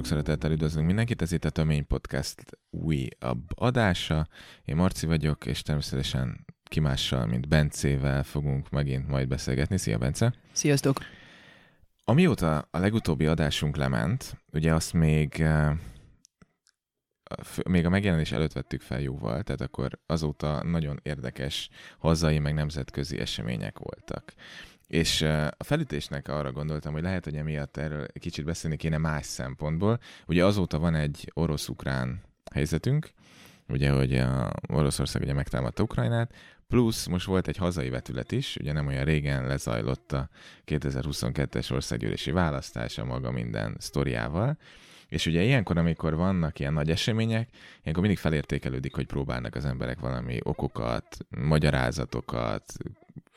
sok szeretettel üdvözlünk mindenkit, ez itt a Tömény Podcast újabb adása. Én Marci vagyok, és természetesen ki mással, mint Bencével fogunk megint majd beszélgetni. Szia, Bence! Sziasztok! Amióta a legutóbbi adásunk lement, ugye azt még eh, még a megjelenés előtt vettük fel jóval, tehát akkor azóta nagyon érdekes hazai meg nemzetközi események voltak. És a felütésnek arra gondoltam, hogy lehet, hogy emiatt erről kicsit beszélni kéne más szempontból. Ugye azóta van egy orosz-ukrán helyzetünk, ugye, hogy a Oroszország ugye megtámadta Ukrajnát, plusz most volt egy hazai vetület is, ugye nem olyan régen lezajlott a 2022-es országgyűlési választása maga minden sztoriával, és ugye ilyenkor, amikor vannak ilyen nagy események, ilyenkor mindig felértékelődik, hogy próbálnak az emberek valami okokat, magyarázatokat,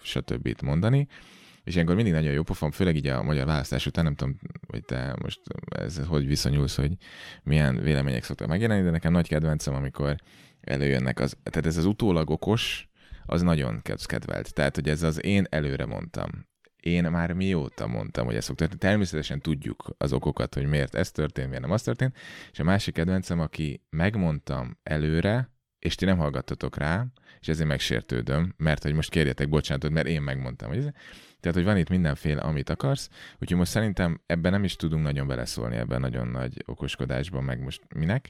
stb. mondani, és ilyenkor mindig nagyon jó pofon, főleg így a magyar választás után, nem tudom, hogy te most ez hogy viszonyulsz, hogy milyen vélemények szoktak megjelenni, de nekem nagy kedvencem, amikor előjönnek az, tehát ez az utólag okos, az nagyon kedvelt. Tehát, hogy ez az én előre mondtam. Én már mióta mondtam, hogy ez fog történni. Természetesen tudjuk az okokat, hogy miért ez történt, miért nem az történt. És a másik kedvencem, aki megmondtam előre, és ti nem hallgattatok rá, és ezért megsértődöm, mert hogy most kérjetek bocsánatot, mert én megmondtam, hogy ez... Tehát, hogy van itt mindenféle, amit akarsz, úgyhogy most szerintem ebben nem is tudunk nagyon beleszólni ebben nagyon nagy okoskodásban, meg most minek.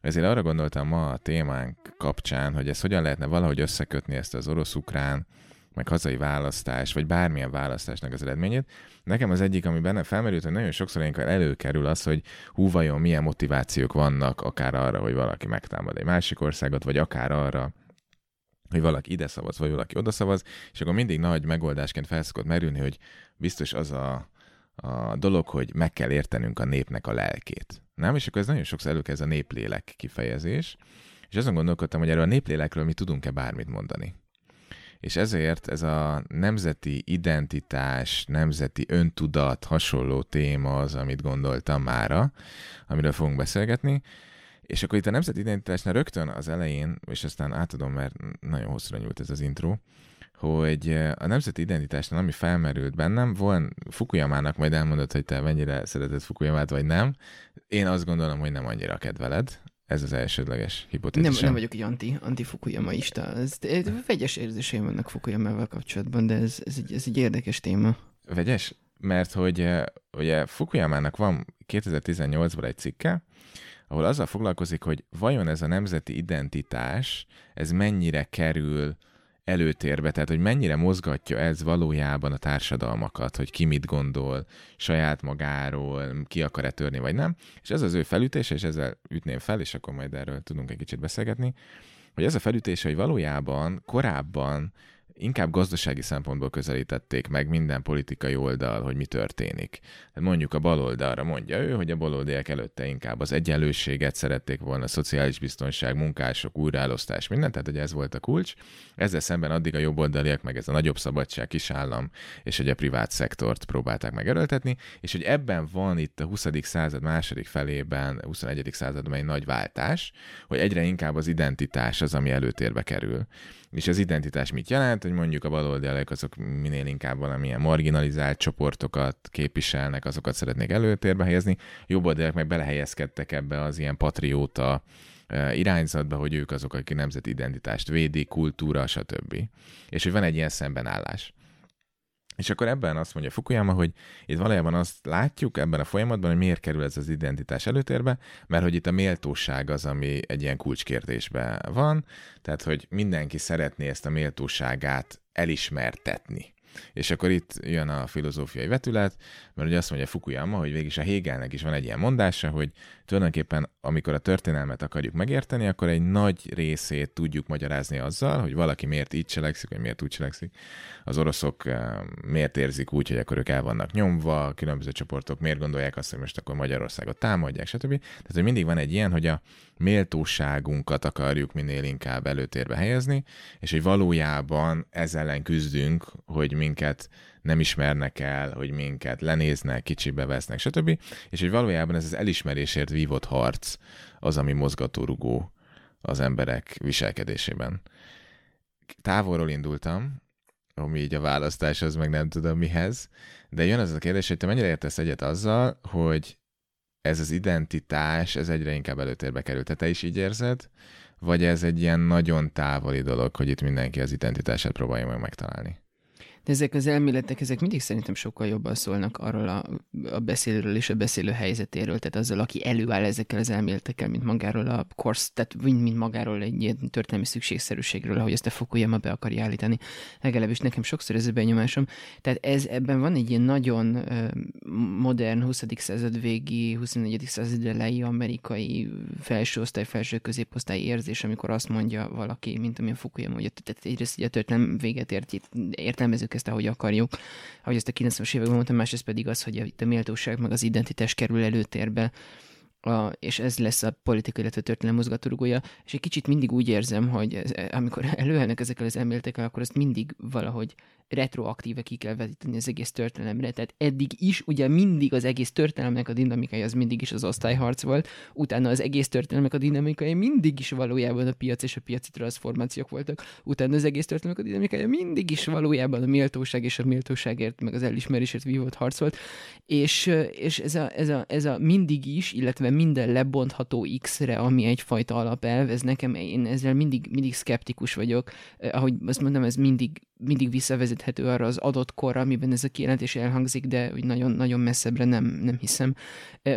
Ezért arra gondoltam ma a témánk kapcsán, hogy ez hogyan lehetne valahogy összekötni ezt az orosz-ukrán, meg hazai választás, vagy bármilyen választásnak az eredményét. Nekem az egyik, ami benne felmerült, hogy nagyon sokszor ilyenkor előkerül az, hogy hú, vajon milyen motivációk vannak akár arra, hogy valaki megtámad egy másik országot, vagy akár arra, hogy valaki ide szavaz, vagy valaki oda szavaz, és akkor mindig nagy megoldásként felszokott merülni, hogy biztos az a, a dolog, hogy meg kell értenünk a népnek a lelkét. Nem? És akkor ez nagyon sokszor előkezd a néplélek kifejezés, és azon gondolkodtam, hogy erről a néplélekről mi tudunk-e bármit mondani. És ezért ez a nemzeti identitás, nemzeti öntudat hasonló téma az, amit gondoltam mára, amiről fogunk beszélgetni, és akkor itt a nemzeti identitásnál rögtön az elején, és aztán átadom, mert nagyon hosszúra nyúlt ez az intro, hogy a nemzeti identitásnál, ami felmerült bennem, van Fukuyamának majd elmondod, hogy te mennyire szereted Fukuyamát, vagy nem. Én azt gondolom, hogy nem annyira kedveled. Ez az elsődleges hipotézisem. Nem, nem vagyok egy anti, anti Fukuyamaista. Ez, ez, vegyes érzéseim vannak Fukuyamával kapcsolatban, de ez, ez, egy, ez egy érdekes téma. Vegyes? Mert hogy eh, ugye Fukuyamának van 2018-ban egy cikke, ahol azzal foglalkozik, hogy vajon ez a nemzeti identitás, ez mennyire kerül előtérbe, tehát hogy mennyire mozgatja ez valójában a társadalmakat, hogy ki mit gondol saját magáról, ki akar-e törni, vagy nem. És ez az ő felütése, és ezzel ütném fel, és akkor majd erről tudunk egy kicsit beszélgetni, hogy ez a felütése, hogy valójában korábban inkább gazdasági szempontból közelítették meg minden politikai oldal, hogy mi történik. Hát mondjuk a baloldalra mondja ő, hogy a baloldalak előtte inkább az egyenlőséget szerették volna, a szociális biztonság, munkások, újraelosztás, minden, tehát hogy ez volt a kulcs. Ezzel szemben addig a jobboldaliak, meg ez a nagyobb szabadság, kisállam, és hogy a privát szektort próbálták megerőltetni, és hogy ebben van itt a 20. század második felében, 21. században egy nagy váltás, hogy egyre inkább az identitás az, ami előtérbe kerül. És az identitás mit jelent? Hogy mondjuk a baloldalak azok minél inkább valamilyen marginalizált csoportokat képviselnek, azokat szeretnék előtérbe helyezni, jobb oldalak meg belehelyezkedtek ebbe az ilyen patrióta irányzatba, hogy ők azok, akik nemzeti identitást védik, kultúra, stb. És hogy van egy ilyen szembenállás. És akkor ebben azt mondja Fukuyama, hogy itt valójában azt látjuk ebben a folyamatban, hogy miért kerül ez az identitás előtérbe, mert hogy itt a méltóság az, ami egy ilyen kulcskérdésben van, tehát hogy mindenki szeretné ezt a méltóságát elismertetni. És akkor itt jön a filozófiai vetület, mert ugye azt mondja Fukuyama, hogy végig a Hegelnek is van egy ilyen mondása, hogy tulajdonképpen amikor a történelmet akarjuk megérteni, akkor egy nagy részét tudjuk magyarázni azzal, hogy valaki miért így cselekszik, vagy miért úgy cselekszik. Az oroszok eh, miért érzik úgy, hogy akkor ők el vannak nyomva, különböző csoportok miért gondolják azt, hogy most akkor Magyarországot támadják, stb. Tehát, hogy mindig van egy ilyen, hogy a méltóságunkat akarjuk minél inkább előtérbe helyezni, és hogy valójában ezzel ellen küzdünk, hogy minket nem ismernek el, hogy minket lenéznek, kicsibe vesznek, stb. És hogy valójában ez az elismerésért vívott harc az, ami mozgatórugó az emberek viselkedésében. Távolról indultam, ami így a választás, az meg nem tudom mihez, de jön az a kérdés, hogy te mennyire értesz egyet azzal, hogy ez az identitás, ez egyre inkább előtérbe került. Te, te is így érzed? Vagy ez egy ilyen nagyon távoli dolog, hogy itt mindenki az identitását próbálja meg megtalálni? De ezek az elméletek, ezek mindig szerintem sokkal jobban szólnak arról a, a beszélőről és a beszélő helyzetéről, tehát azzal, aki előáll ezekkel az elméletekkel, mint magáról a korsz, tehát mint, mint magáról egy ilyen történelmi szükségszerűségről, ahogy ezt a Fukuyama be akarja állítani. Legalábbis nekem sokszor ez a benyomásom. Tehát ez, ebben van egy ilyen nagyon modern 20. század végi, 24. század elejé amerikai felső osztály, felső középosztály érzés, amikor azt mondja valaki, mint amilyen Fukuyama, hogy tehát egyrészt ugye a történelem véget ért, értelmezzük ezt, ahogy akarjuk, ahogy ezt a 90-es években mondtam, másrészt pedig az, hogy a méltóság meg az identitás kerül előtérbe, a, és ez lesz a politika, illetve történelem mozgatórugója, és egy kicsit mindig úgy érzem, hogy ez, amikor előállnak ezekkel az elméletekkel, akkor azt mindig valahogy retroaktíve ki kell vetíteni az egész történelemre. Tehát eddig is, ugye mindig az egész történelemnek a dinamikája az mindig is az osztályharc volt, utána az egész történelemnek a dinamikája mindig is valójában a piac és a piaci transformációk voltak, utána az egész történelemnek a dinamikája mindig is valójában a méltóság és a méltóságért, meg az elismerésért vívott harc volt, és, és ez, a, ez, a, ez a mindig is, illetve minden lebontható X-re, ami egyfajta alapelv, ez nekem, én ezzel mindig, mindig szkeptikus vagyok, ahogy azt mondom, ez mindig mindig visszavezethető arra az adott korra, amiben ez a kijelentés elhangzik, de hogy nagyon, nagyon messzebbre nem, nem hiszem.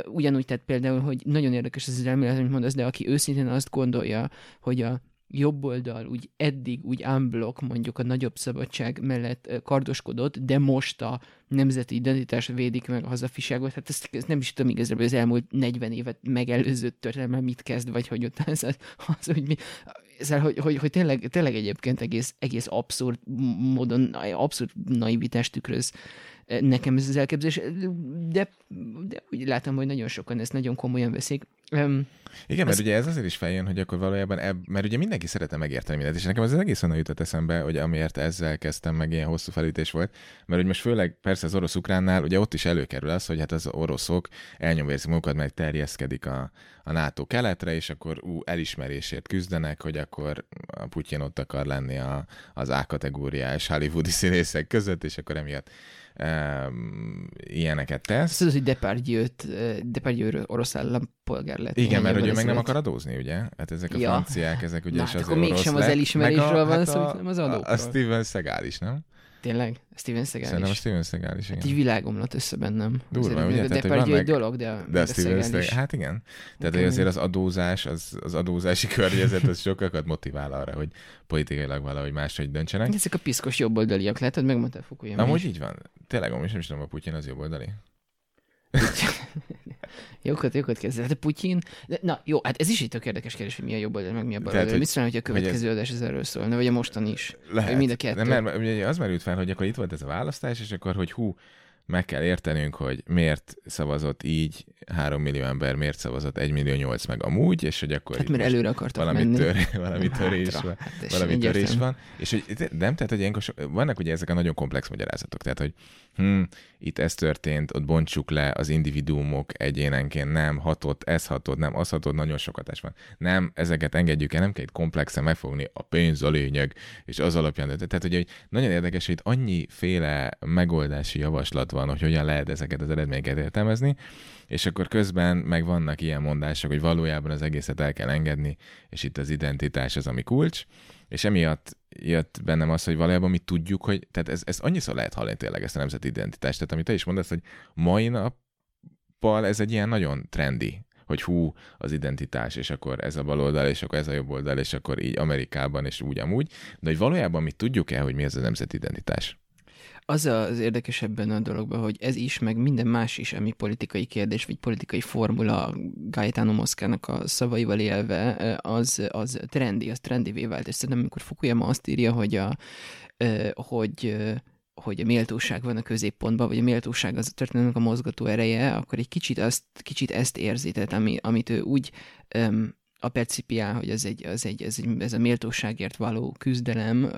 Ugyanúgy tehát például, hogy nagyon érdekes ez az elmélet, amit mondasz, de aki őszintén azt gondolja, hogy a jobb oldal úgy eddig úgy unblock mondjuk a nagyobb szabadság mellett kardoskodott, de most a nemzeti identitás védik meg a hazafiságot. Hát ezt, ezt nem is tudom igazából, az elmúlt 40 évet megelőző történelme mit kezd, vagy hogy ott az, az hogy mi, ezzel, hogy, hogy, hogy tényleg, tényleg egyébként egész, egész abszurd módon, abszurd naivitást tükröz nekem ez az elképzelés, de, de úgy látom, hogy nagyon sokan ezt nagyon komolyan veszik. Um, Igen, mert az... ugye ez azért is feljön, hogy akkor valójában, ebb, mert ugye mindenki szeretne megérteni mindent, és nekem az egész onnan jutott eszembe, hogy amiért ezzel kezdtem, meg ilyen hosszú felütés volt, mert hogy most főleg persze az orosz-ukránnál, ugye ott is előkerül az, hogy hát az oroszok elnyomvérzik magukat, meg terjeszkedik a, a NATO keletre, és akkor ú, elismerésért küzdenek, hogy akkor a Putyin ott akar lenni a, az A-kategóriás hollywoodi színészek között, és akkor emiatt um, ilyeneket tesz. Tudod, hogy Depardieu-t, Depardieu orosz állampolgár lett. Igen, mert hogy ő meg nem akar adózni, ugye? Hát ezek a ja. franciák, ezek ugye Na, hát azért akkor mégsem az elismerésről van hát szó, az adókról. A Steven Seagal is, nem? Tényleg? Steven Seagal Szerintem a Steven Seagal is, igen. Hát így világomlott össze bennem. Durva, ugye? De Tehát, egy dolog, de, de a Steven Seagal is. Hát igen. Tehát okay. azért az adózás, az, az adózási környezet, az sokakat motivál arra, hogy politikailag valahogy máshogy döntsenek. Ezek a piszkos jobboldaliak, lehet, hogy megmondtál Fukuyama Amúgy így van. Tényleg, amúgy nem is tudom, a Putyin az jobboldali. jókat, jókat kezdett. De Putyin... De, na, jó, hát ez is egy tök érdekes kérdés, hogy mi a jobb oldal, meg mi a bal oldal. Mit szólnál, hogy a következő ez... adás ez erről szólna, vagy a mostani is? Lehet. mind a kettő. Nem, mert ugye az merült fel, hogy akkor itt volt ez a választás, és akkor, hogy hú, meg kell értenünk, hogy miért szavazott így 3 millió ember, miért szavazott 1 millió 8 meg amúgy, és hogy akkor hát mert előre akartak valami, menni. Tör, valami törés van. Hát valami törés van. És hogy nem, tehát hogy ilyenkor so, vannak ugye ezek a nagyon komplex magyarázatok, tehát hogy hm, itt ez történt, ott bontsuk le az individuumok egyénenként, nem hatott, ez hatott, nem az hatott, nagyon sokat is van. Nem, ezeket engedjük el, nem kell itt komplexen megfogni, a pénz a lényeg, és az alapján. Tehát, hogy nagyon érdekes, hogy itt annyiféle megoldási javaslat van, hogy hogyan lehet ezeket az eredményeket értelmezni, és akkor közben meg vannak ilyen mondások, hogy valójában az egészet el kell engedni, és itt az identitás az, ami kulcs, és emiatt jött bennem az, hogy valójában mi tudjuk, hogy, tehát ez, ez annyiszor lehet hallani tényleg ezt a nemzeti identitást, tehát amit te is mondasz, hogy mai nappal ez egy ilyen nagyon trendi, hogy hú, az identitás, és akkor ez a bal oldal, és akkor ez a jobb oldal, és akkor így Amerikában, és úgy amúgy, de hogy valójában mi tudjuk-e, hogy mi ez a nemzeti identitás? Az az érdekes ebben a dologban, hogy ez is, meg minden más is, ami politikai kérdés, vagy politikai formula Gaetano Moszkának a szavaival élve, az, az trendi, az trendivé vált. És szerintem, amikor Fukuyama azt írja, hogy a, hogy hogy a méltóság van a középpontban, vagy a méltóság az a történelmnek a mozgató ereje, akkor egy kicsit, azt, kicsit ezt érzi, tehát ami, amit ő úgy a percipiál, hogy ez, egy, az egy, ez, egy, ez a méltóságért való küzdelem,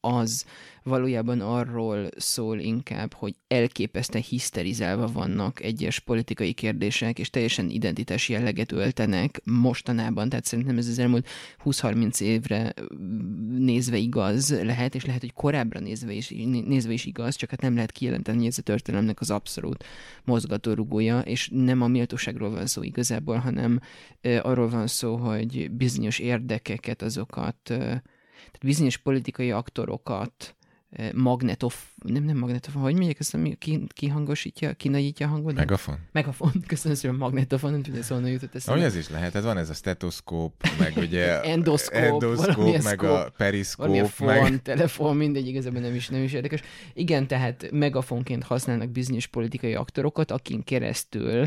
az valójában arról szól inkább, hogy elképesztően hiszterizálva vannak egyes politikai kérdések, és teljesen identitás jelleget öltenek mostanában, tehát szerintem ez az elmúlt 20-30 évre nézve igaz lehet, és lehet, hogy korábbra nézve is, nézve is igaz, csak hát nem lehet kijelenteni, hogy ez a történelemnek az abszolút mozgatórugója, és nem a méltóságról van szó igazából, hanem arról van szó, hogy bizonyos érdekeket, azokat, tehát bizonyos politikai aktorokat magnetof, nem, nem magnetofon, hogy mondják ezt, ami ki, kihangosítja, kinagyítja a hangot? Megafon? Megafon, köszönöm szépen, magnetofon, nem tudja szóval jutott ezt. Ahogy ez is lehet, ez van ez a stetoszkóp, meg ugye endoszkóp, endoszkóp meg a periszkóp, fon, meg... telefon, mindegy, igazából nem is, nem is érdekes. Igen, tehát megafonként használnak bizonyos politikai aktorokat, akin keresztül,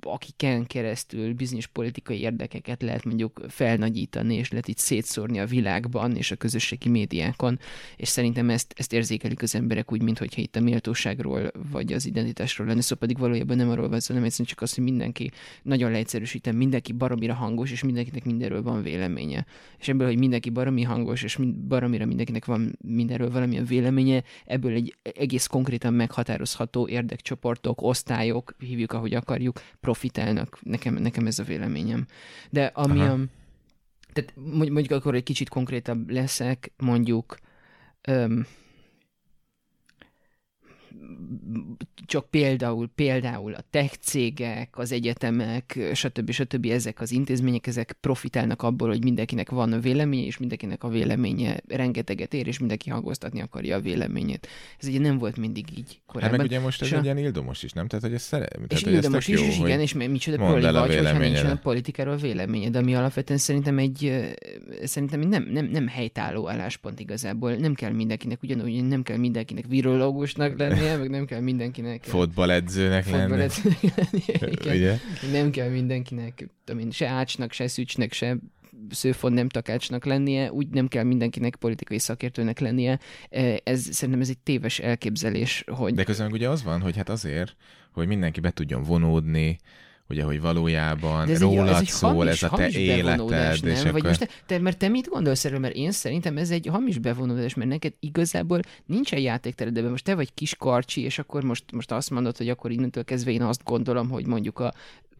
akiken keresztül bizonyos politikai érdekeket lehet mondjuk felnagyítani, és lehet itt szétszórni a világban és a közösségi médiákon, és szerintem ezt, ezt érzékelik az emberek úgy, mintha itt a méltóságról vagy az identitásról lenne, szóval pedig valójában nem arról van szó, nem egyszerűen csak az, hogy mindenki nagyon leegyszerűsítem, mindenki baromira hangos, és mindenkinek mindenről van véleménye. És ebből, hogy mindenki baromi hangos, és baromira mindenkinek van mindenről valamilyen véleménye, ebből egy egész konkrétan meghatározható érdekcsoportok, osztályok, hívjuk ahogy akarjuk, profitálnak. Nekem, nekem ez a véleményem. De ami Aha. a, tehát mondjuk akkor egy kicsit konkrétabb leszek, mondjuk öm, csak például, például a tech cégek, az egyetemek, stb. stb. ezek az intézmények, ezek profitálnak abból, hogy mindenkinek van a véleménye, és mindenkinek a véleménye rengeteget ér, és mindenki hangoztatni akarja a véleményét. Ez ugye nem volt mindig így korábban. Hát meg ugye most ez egy ilyen ildomos is, nem? Tehát, hogy ez szere... És tehát, ildomos is, jó, és igen, és micsoda proli vagy, hogyha nincs a politikáról véleményed, ami alapvetően szerintem egy, szerintem nem, nem, nem helytálló álláspont igazából. Nem kell mindenkinek, ugyanúgy nem kell mindenkinek virológusnak lennie, meg nem kell mindenkinek... Fotballedzőnek lenni. Ugye? Nem kell mindenkinek, tudom se ácsnak, se szücsnek, se szőfon nem takácsnak lennie, úgy nem kell mindenkinek politikai szakértőnek lennie. E, ez szerintem ez egy téves elképzelés, hogy... De közben ugye az van, hogy hát azért, hogy mindenki be tudjon vonódni, ugye, hogy valójában De ez rólad egy, ez egy szól hamis, ez a te életed. Nem? És Vagy akkor... most te, mert te mit gondolsz erről? Mert én szerintem ez egy hamis bevonódás, mert neked igazából nincsen játéktered, de most te vagy kis karcsi, és akkor most, most azt mondod, hogy akkor innentől kezdve én azt gondolom, hogy mondjuk a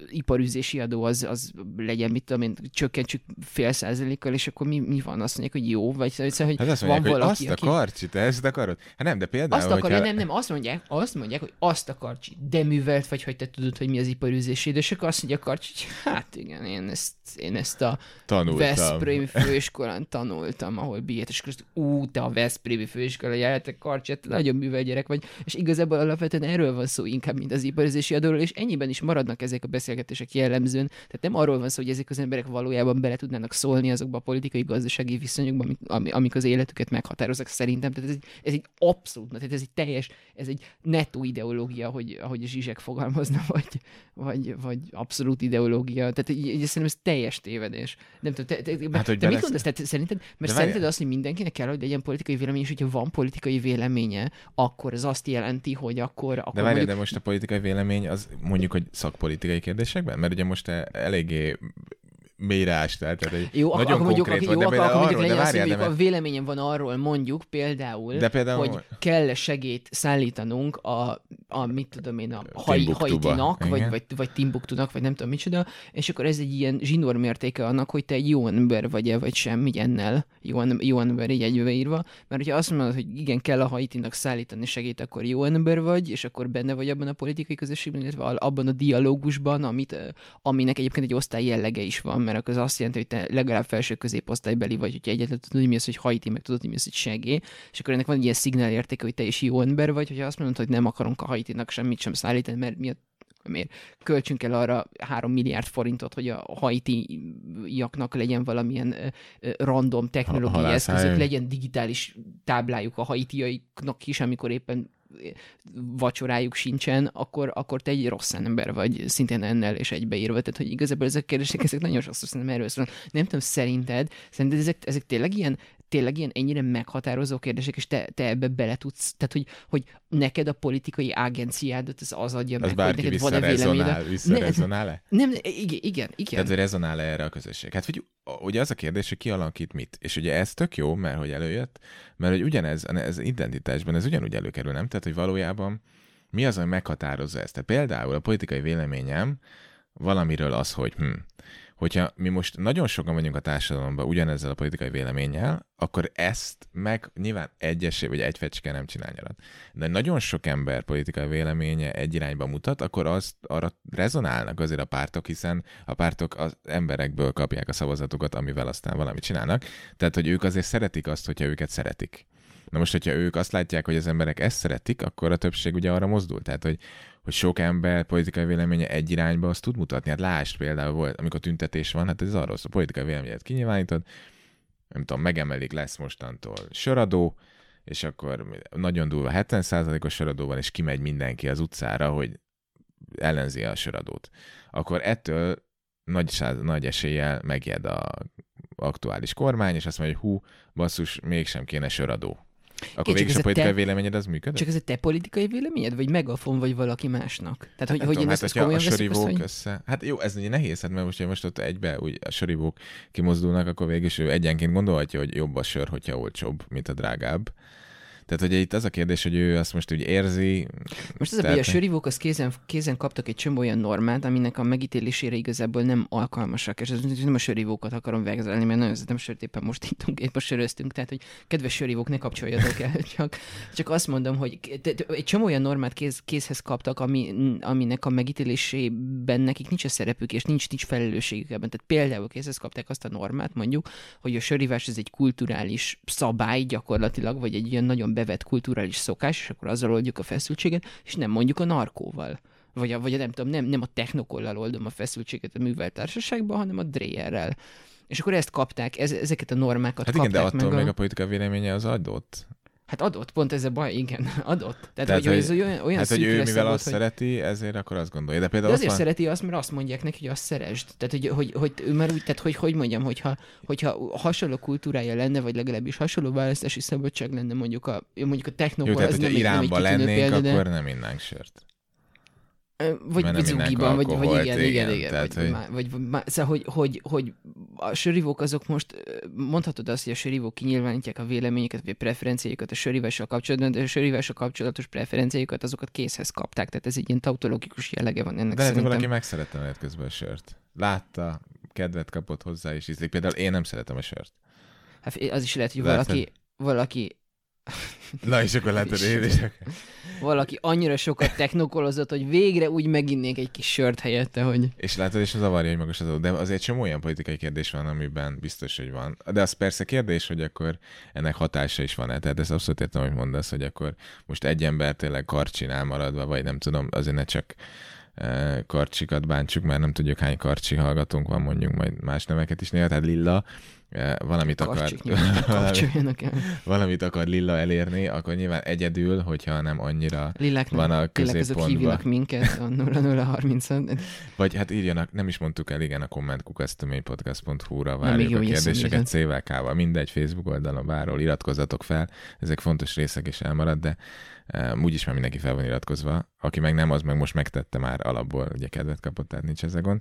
iparüzési adó az, az legyen, mit tudom én, csökkentsük fél százalékkal, és akkor mi, mi van? Azt mondják, hogy jó, vagy szóval, hogy hát azt mondják, van valaki, hogy azt a karcsi, te ezt akarod? Hát nem, de például, Azt akarja, hogyha... nem, nem, azt mondják, azt mondják, hogy azt a karcsi, de művelt vagy, hogy te tudod, hogy mi az iparüzési adó, és akkor azt mondja a karcsi, hogy hát igen, én ezt, én ezt a Tanultam. Veszprém főiskolán tanultam, ahol biét, és között, ú, te a Veszprémi főiskola jártak karcsi, hát nagyon művel gyerek vagy, és igazából alapvetően erről van szó inkább, mint az iparüzési adóról, és ennyiben is maradnak ezek a beszélgetések beszélgetések jellemzően. Tehát nem arról van szó, hogy ezek az emberek valójában bele tudnának szólni azokba a politikai, gazdasági viszonyokba, amik, amik az életüket meghatározzák szerintem. Tehát ez egy, ez egy abszolút, tehát ez egy teljes, ez egy netto ideológia, hogy, ahogy a Zsizsek fogalmazna, vagy, vagy, vagy abszolút ideológia. Tehát így, így szerintem ez teljes tévedés. Nem tudom, te, te, te, hát, te belesz... mit gondolsz? Tehát szerinted, mert szerinted azt, hogy mindenkinek kell, hogy legyen politikai vélemény, és hogyha van politikai véleménye, akkor ez azt jelenti, hogy akkor... akkor de várj, mondjuk... de most a politikai vélemény az mondjuk, hogy szakpolitikai kérdésekben? Mert ugye most eléggé mélyre ástál. Tehát egy jó, nagyon akkor mondjuk, konkrét jó, akkor, akkor mondjuk legyen az, hogy a véleményem van arról mondjuk például, de például hogy kell segít szállítanunk a, a mit tudom én, a hai, Haitinak, vagy, vagy, vagy Timbuktunak, vagy nem tudom micsoda, és akkor ez egy ilyen zsinór mértéke annak, hogy te egy jó ember vagy-e, vagy sem, így ennel jó, jó ember így egybeírva, mert hogyha azt mondod, hogy igen, kell a Haitinak szállítani segít, akkor jó ember vagy, és akkor benne vagy abban a politikai közösségben, illetve abban a dialógusban, amit, aminek egyébként egy osztály jellege is van, mert az azt jelenti, hogy te legalább felső középosztálybeli vagy, hogyha egyetlen tudod, hogy mi az, hogy hajti, meg tudod, hogy mi az, hogy segé, és akkor ennek van egy ilyen szignál értéke, hogy te is jó ember vagy, hogyha azt mondod, hogy nem akarunk a hajtinak semmit sem szállítani, mert miatt miért költsünk el arra három milliárd forintot, hogy a haitiaknak legyen valamilyen random technológiai eszközök, legyen digitális táblájuk a haitiaiknak is, amikor éppen vacsorájuk sincsen, akkor, akkor te egy rossz ember vagy, szintén ennel és egybeírva. Tehát, hogy igazából ezek a kérdések, ezek nagyon sokszor szerintem erről szólnak. Nem tudom, szerinted, szerinted ezek, ezek tényleg ilyen tényleg ilyen ennyire meghatározó kérdések, és te, te ebbe bele tudsz, tehát hogy, hogy neked a politikai agenciádat az az adja Az meg, hogy neked van-e véleményed. visszarezonál-e? Nem, igen, igen, igen. Tehát, hogy rezonál erre a közösség? Hát, hogy ugye az a kérdés, hogy ki alakít mit. És ugye ez tök jó, mert hogy előjött, mert hogy ugyanez, ez identitásban, ez ugyanúgy előkerül, nem? Tehát, hogy valójában mi az, ami meghatározza ezt? Tehát például a politikai véleményem valamiről az, hogy hm, hogyha mi most nagyon sokan vagyunk a társadalomban ugyanezzel a politikai véleménnyel, akkor ezt meg nyilván egyesé vagy egy fecske nem csinál nyarat. De nagyon sok ember politikai véleménye egy irányba mutat, akkor azt arra rezonálnak azért a pártok, hiszen a pártok az emberekből kapják a szavazatokat, amivel aztán valamit csinálnak. Tehát, hogy ők azért szeretik azt, hogyha őket szeretik. Na most, hogyha ők azt látják, hogy az emberek ezt szeretik, akkor a többség ugye arra mozdul. Tehát, hogy, hogy sok ember politikai véleménye egy irányba azt tud mutatni. Hát lásd például volt, amikor tüntetés van, hát ez arról szól, politikai véleményet kinyilvánítod, nem tudom, megemelik, lesz mostantól söradó, és akkor nagyon durva 70%-os söradó van, és kimegy mindenki az utcára, hogy ellenzi a söradót. Akkor ettől nagy, száz, nagy eséllyel megjed a aktuális kormány, és azt mondja, hogy hú, basszus, mégsem kéne söradó. Akkor végig a politikai te... véleményed az működik? Csak ez a te politikai véleményed, vagy megafon, vagy valaki másnak? Tehát, hogy, hogy tudom, én hát, ezt hogyha komolyan a veszük, azt, hogy... össze... Hát jó, ez ugye nehéz, hát mert most, most ott egybe úgy a sorivók kimozdulnak, akkor végül is ő egyenként gondolhatja, hogy jobb a sör, hogyha olcsóbb, mint a drágább. Tehát ugye itt az a kérdés, hogy ő azt most úgy érzi. Most az a baj, a sörivók az kézen, kézen kaptak egy csomó olyan normát, aminek a megítélésére igazából nem alkalmasak, és ez nem a sörivókat akarom vegzelni, mert nagyon nem sört éppen most ittunk, épp most söröztünk, tehát hogy kedves sörivók, ne kapcsoljatok el, csak, csak azt mondom, hogy egy csomó olyan normát kéz, kézhez kaptak, ami, aminek a megítélésében nekik nincs a szerepük, és nincs, nincs felelősségük ebben. Tehát például kézhez kapták azt a normát, mondjuk, hogy a sörivás ez egy kulturális szabály gyakorlatilag, vagy egy ilyen nagyon bevett kulturális szokás, és akkor azzal oldjuk a feszültséget, és nem mondjuk a narkóval. Vagy a, vagy a nem tudom, nem, nem a technokollal oldom a feszültséget a műveltársaságban, hanem a Dreyerrel. És akkor ezt kapták, ez, ezeket a normákat Hát igen, de attól meg még a... a politika véleménye az adott. Hát adott, pont ez a baj, igen, adott. Tehát, Tehát, hogy, hogy- ez olyan, olyan hát, hogy ő mivel azt hogy... szereti, ezért akkor azt gondolja. De De például azért azt van... szereti azt, mert azt mondják neki, hogy azt szeresd. Tehát, hogy, hogy, hogy ő már úgy, tehát, hogy, hogy mondjam, hogyha, hogyha hasonló kultúrája lenne, vagy legalábbis hasonló választási szabadság lenne mondjuk a, mondjuk a Jó, technokból, tehát, az nem, egy- nem egy lennénk, példa, de... akkor nem innánk sört. Vagy, vagy zugiban, vagy, vagy igen, igen, igen, igen. tehát, vagy, hogy- má- vagy, szóval, hogy, hogy, hogy a sörivók azok most, mondhatod azt, hogy a sörivók kinyilvánítják a véleményeket, vagy a preferenciájukat a sörivással kapcsolatban, de a sörivással kapcsolatos preferenciájukat azokat készhez kapták, tehát ez egy ilyen tautológikus jellege van ennek De szerintem. valaki megszerette menet közben a sört. Látta, kedvet kapott hozzá, és ízlik. Például én nem szeretem a sört. Hát az is lehet, hogy valaki, valaki, Na, és akkor látod, én is. valaki annyira sokat technokolozott, hogy végre úgy meginnék egy kis sört helyette, hogy... És látod, és az zavarja, hogy magas az adó. De azért csomó olyan politikai kérdés van, amiben biztos, hogy van. De az persze kérdés, hogy akkor ennek hatása is van-e. Tehát ezt abszolút értem, hogy mondasz, hogy akkor most egy ember tényleg karcsinál maradva, vagy nem tudom, azért ne csak eh, karcsikat bántsuk, mert nem tudjuk hány karcsi hallgatónk van, mondjuk majd más neveket is néha, tehát Lilla valamit akar, el. valamit akar Lilla elérni, akkor nyilván egyedül, hogyha nem annyira Lillák van a középpontban. hívjanak minket a 0030 Vagy hát írjanak, nem is mondtuk el, igen, a kommentkukasztöménypodcast.hu-ra várjuk a kérdéseket CVK-val, mindegy Facebook oldalon bárhol iratkozzatok fel, ezek fontos részek is elmarad, de um, úgyis már mindenki fel van iratkozva, aki meg nem, az meg most megtette már alapból, ugye kedvet kapott, tehát nincs ezzel gond.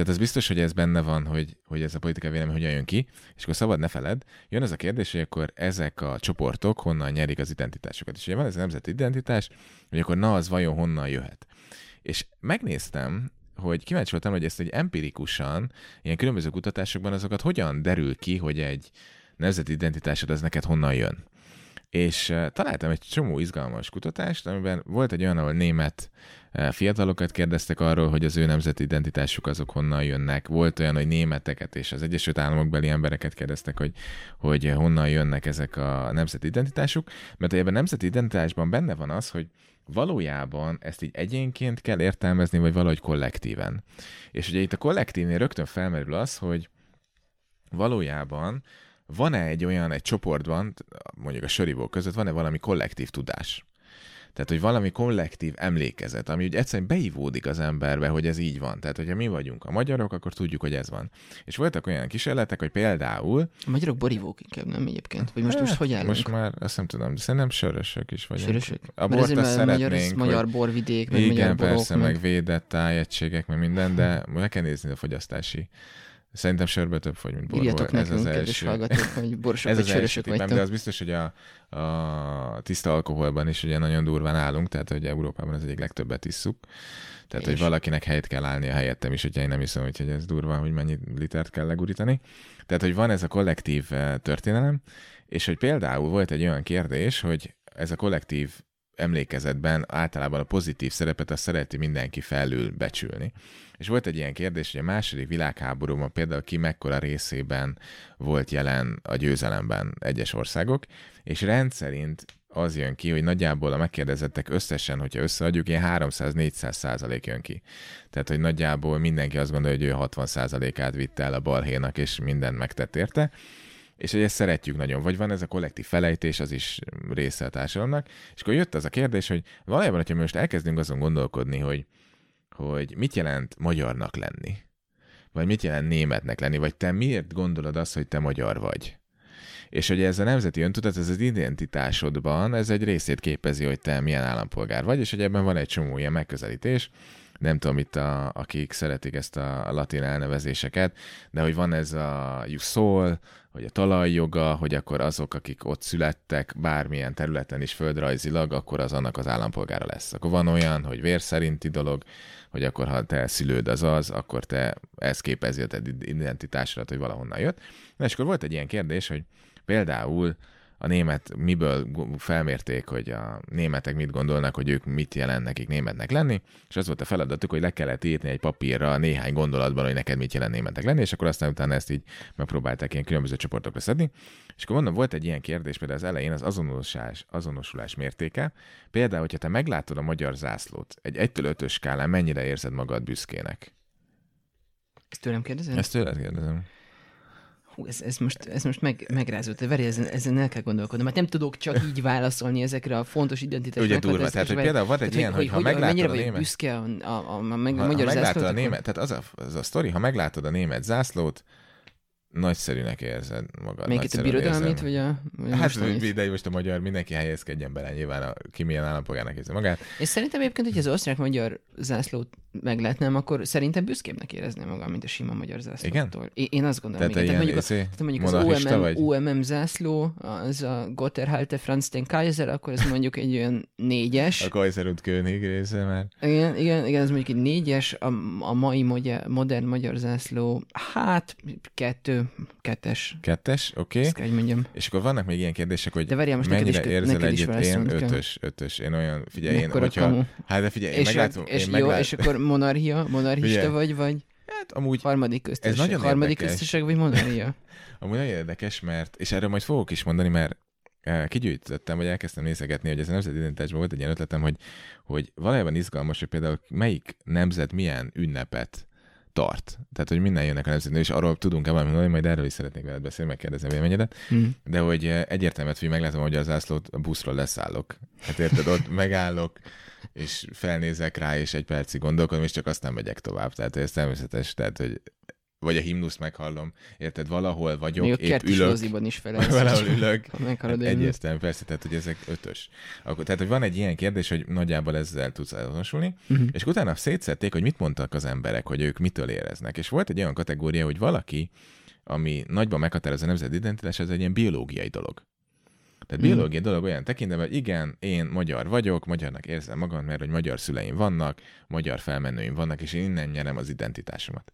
Tehát az biztos, hogy ez benne van, hogy, hogy ez a politikai vélemény hogyan jön ki, és akkor szabad ne feled, jön az a kérdés, hogy akkor ezek a csoportok honnan nyerik az identitásukat. És ugye van ez a nemzeti identitás, hogy akkor na, az vajon honnan jöhet. És megnéztem, hogy kíváncsi voltam, hogy ezt egy empirikusan, ilyen különböző kutatásokban azokat hogyan derül ki, hogy egy nemzeti identitásod az neked honnan jön. És uh, találtam egy csomó izgalmas kutatást, amiben volt egy olyan, ahol német fiatalokat kérdeztek arról, hogy az ő nemzeti identitásuk azok honnan jönnek. Volt olyan, hogy németeket és az Egyesült Államokbeli embereket kérdeztek, hogy, hogy honnan jönnek ezek a nemzeti identitásuk, mert ebben a nemzeti identitásban benne van az, hogy valójában ezt így egyénként kell értelmezni, vagy valahogy kollektíven. És ugye itt a kollektívnél rögtön felmerül az, hogy valójában van-e egy olyan, egy csoportban, mondjuk a sörivók között, van-e valami kollektív tudás? Tehát, hogy valami kollektív emlékezet, ami úgy egyszerűen beivódik az emberbe, hogy ez így van. Tehát, hogyha mi vagyunk a magyarok, akkor tudjuk, hogy ez van. És voltak olyan kísérletek, hogy például... A magyarok borívók inkább, nem egyébként? Vagy most, most hogy állunk? Most már azt nem tudom, de szerintem sörösök is vagyunk. Sörösök? A bort azért, azt magyar, szeretnénk, magyar hogy... borvidék, meg Igen, magyar borok, persze, meg védett tájegységek, meg minden, de meg kell nézni a fogyasztási Szerintem sörbe több fogy, mint borból. Írjatok ez nekünk, az első. hallgatók, hogy borsok Ez vagy az első tippem, de az biztos, hogy a, a tiszta alkoholban is ugye nagyon durván állunk, tehát hogy Európában az egyik legtöbbet isszuk. Tehát, És? hogy valakinek helyet kell állni a helyettem is, hogyha én nem hiszem, hogy ez durva, hogy mennyi litert kell legurítani. Tehát, hogy van ez a kollektív eh, történelem, és hogy például volt egy olyan kérdés, hogy ez a kollektív emlékezetben általában a pozitív szerepet azt szereti mindenki felül becsülni. És volt egy ilyen kérdés, hogy a második világháborúban például ki mekkora részében volt jelen a győzelemben egyes országok, és rendszerint az jön ki, hogy nagyjából a megkérdezettek összesen, hogyha összeadjuk, ilyen 300-400 százalék jön ki. Tehát, hogy nagyjából mindenki azt gondolja, hogy ő 60 százalékát vitte el a balhénak, és mindent megtett érte. És hogy ezt szeretjük nagyon. Vagy van ez a kollektív felejtés, az is része a társadalomnak. És akkor jött az a kérdés, hogy valójában, hogyha most elkezdünk azon gondolkodni, hogy, hogy mit jelent magyarnak lenni, vagy mit jelent németnek lenni, vagy te miért gondolod azt, hogy te magyar vagy? És hogy ez a nemzeti öntudat, ez az identitásodban, ez egy részét képezi, hogy te milyen állampolgár vagy, és hogy ebben van egy csomó ilyen megközelítés, nem tudom itt, a, akik szeretik ezt a, latin elnevezéseket, de hogy van ez a soul, hogy a talajjoga, hogy akkor azok, akik ott születtek bármilyen területen is földrajzilag, akkor az annak az állampolgára lesz. Akkor van olyan, hogy vér szerinti dolog, hogy akkor ha te szülőd az az, akkor te ez képezi a te identitásodat, hogy valahonnan jött. Na és akkor volt egy ilyen kérdés, hogy például a német miből felmérték, hogy a németek mit gondolnak, hogy ők mit jelent nekik németnek lenni, és az volt a feladatuk, hogy le kellett írni egy papírra néhány gondolatban, hogy neked mit jelent németnek lenni, és akkor aztán utána ezt így megpróbálták ilyen különböző csoportokra szedni. És akkor mondom, volt egy ilyen kérdés például az elején az azonosulás, azonosulás mértéke. Például, hogyha te meglátod a magyar zászlót, egy 1-től 5 skálán mennyire érzed magad büszkének? Ezt tőlem kérdezed? Ezt tőled kérdezem. Hú, ez, ez, most, ez most meg, megrázott. Várj, ezen, ezen el kell gondolkodnom. Mert nem tudok csak így válaszolni ezekre a fontos identitás Ugye durva, tehát hogy például van egy ilyen, hogy, ha meglátod a német... büszke a, a, a, a, meg, Ha, a ha magyar meglátod zászlót, a német, tehát az a, az a sztori, ha meglátod a német zászlót, nagyszerűnek érzed magad. Melyiket a nagyszerűen birodalmit, vagy a, vagy a Hát mindegy, most a magyar, mindenki helyezkedjen bele, nyilván a, ki milyen állampolgárnak érzi magát. És szerintem egyébként, hogy az osztrák-magyar zászlót meglátnám, akkor szerintem büszkébbnek érezném magam, mint a sima magyar zászlótól. Én, én azt gondolom, Tehát te igen. Tehát mondjuk, a, izé, tehát mondjuk az OMM, vagy? OMM zászló, az a Gotterhalte Franz den Kaiser, akkor ez mondjuk egy olyan négyes. A Kaiser und König része már. Igen, igen, igen, ez mondjuk egy négyes, a, a mai magyar, modern magyar zászló, hát kettő, kettes, Kettes, oké. Okay. És akkor vannak még ilyen kérdések, hogy De várjál, most neked mennyire is- érzel neked is együtt. Én ötös, ötös. Én olyan, figyelj, én, Mekkora hogyha... kamu. Hát de figyelj, én És, meglátom, és, én jó, meglát... és akkor monarchia, monarchista Figyelj. vagy, vagy Hát amúgy, harmadik köztesség? nagyon harmadik érdekes. köztesség, vagy monarchia? amúgy nagyon érdekes, mert, és erről majd fogok is mondani, mert eh, kigyűjtöttem, vagy elkezdtem nézegetni, hogy ez a nemzeti identitásban volt egy ilyen ötletem, hogy, hogy valójában izgalmas, hogy például melyik nemzet milyen ünnepet tart. Tehát, hogy minden jönnek a nemzet, és arról tudunk-e valami mondani, majd erről is szeretnék veled beszélni, megkérdezni a véleményedet. Hm. De hogy eh, egyértelműen, hogy meglátom, hogy az zászlót a buszról leszállok. Hát érted, ott megállok, és felnézek rá, és egy percig gondolkodom, és csak aztán megyek tovább. Tehát ez természetes, tehát, hogy vagy a himnuszt meghallom, érted, valahol vagyok, Még a épp ülök, is felelsz. valahol ülök, Hát én. egyértelmű, persze, tehát hogy ezek ötös. Akkor, tehát, hogy van egy ilyen kérdés, hogy nagyjából ezzel tudsz azonosulni, Mhm. és utána szétszették, hogy mit mondtak az emberek, hogy ők mitől éreznek. És volt egy olyan kategória, hogy valaki, ami nagyban meghatározza a nemzeti identitás, ez egy ilyen biológiai dolog. Tehát Mhm. biológiai dolog olyan tekintetben, hogy igen, én magyar vagyok, magyarnak érzem magam, mert hogy magyar szüleim vannak, magyar felmenőim vannak, és én innen nyerem az identitásomat.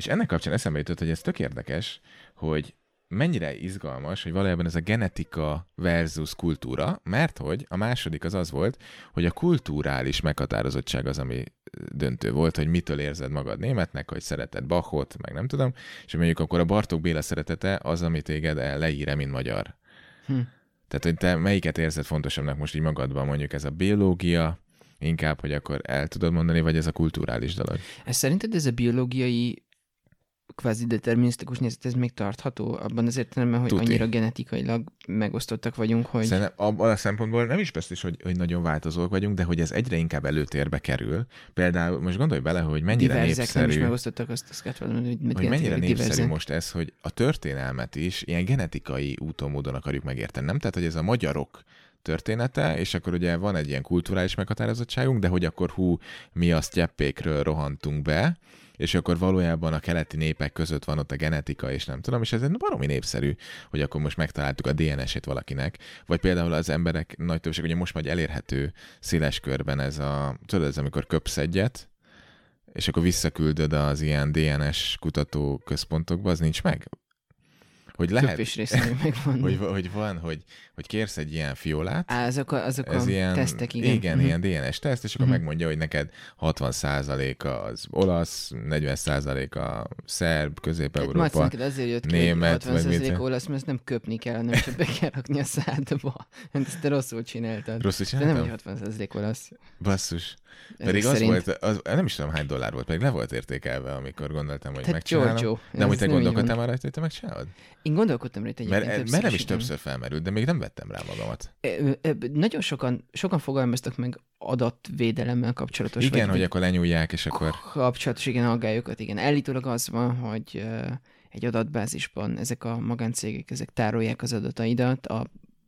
És ennek kapcsán eszembe jutott, hogy ez tök érdekes, hogy mennyire izgalmas, hogy valójában ez a genetika versus kultúra, mert hogy a második az az volt, hogy a kulturális meghatározottság az, ami döntő volt, hogy mitől érzed magad németnek, hogy szereted Bachot, meg nem tudom, és mondjuk akkor a Bartók Béla szeretete az, ami téged el- leír mint magyar. Hm. Tehát, hogy te melyiket érzed fontosabbnak most így magadban, mondjuk ez a biológia, inkább, hogy akkor el tudod mondani, vagy ez a kulturális dolog. Ez szerinted ez a biológiai kvázi determinisztikus nézet, ez még tartható abban az értelemben, hogy Tuti. annyira genetikailag megosztottak vagyunk, hogy... Szerintem abban a szempontból nem is biztos, hogy, hogy nagyon változók vagyunk, de hogy ez egyre inkább előtérbe kerül. Például most gondolj bele, hogy mennyire diverzek, nem is népszerű, megosztottak, azt, azt kellett volna, hogy, hogy mennyire népszerű diverzek. most ez, hogy a történelmet is ilyen genetikai úton, módon akarjuk megérteni. Nem? Tehát, hogy ez a magyarok története, és akkor ugye van egy ilyen kulturális meghatározottságunk, de hogy akkor hú, mi a sztyeppékről rohantunk be, és akkor valójában a keleti népek között van ott a genetika, és nem tudom, és ez egy baromi népszerű, hogy akkor most megtaláltuk a DNS-ét valakinek, vagy például az emberek nagy többség, ugye most már elérhető széles körben ez a, tudod, ez amikor köpsz egyet, és akkor visszaküldöd az ilyen DNS kutató központokba, az nincs meg? Hogy lehet, része még megvan. hogy, hogy van, hogy, hogy kérsz egy ilyen fiolát, Á, azok a, azok ez a ilyen, tesztek, igen. igen Mhm. ilyen DNS teszt, és akkor Mhm. megmondja, hogy neked 60%-a az olasz, 40%-a szerb, Közép-Európa. neked azért jött ki, német, hogy vagy mit- 60% olasz, mert ezt nem köpni kell, hanem csak be kell rakni a szádba. Hát Ezt te rosszul csináltad. Rosszul De nem, csináltam? hogy 60% olasz. Basszus. Pedig az szerint. volt, az, nem is tudom hány dollár volt, pedig le volt értékelve, amikor gondoltam, hogy Tehát megcsinálom. Giorgio. De amúgy te gondolkodtál már rajta, hogy te megcsinálod? Én gondolkodtam rajta egyébként Mert, többször mert nem is többször felmerült, de még nem vettem rá magamat. Ö, ö, Nagyon sokan, sokan fogalmaztak meg adatvédelemmel kapcsolatos. Igen, vagy, hogy akkor lenyúlják, és akkor... kapcsolatos, igen, aggályokat, igen. Állítólag az van, hogy egy adatbázisban ezek a magáncégek, ezek tárolják az adataidat, a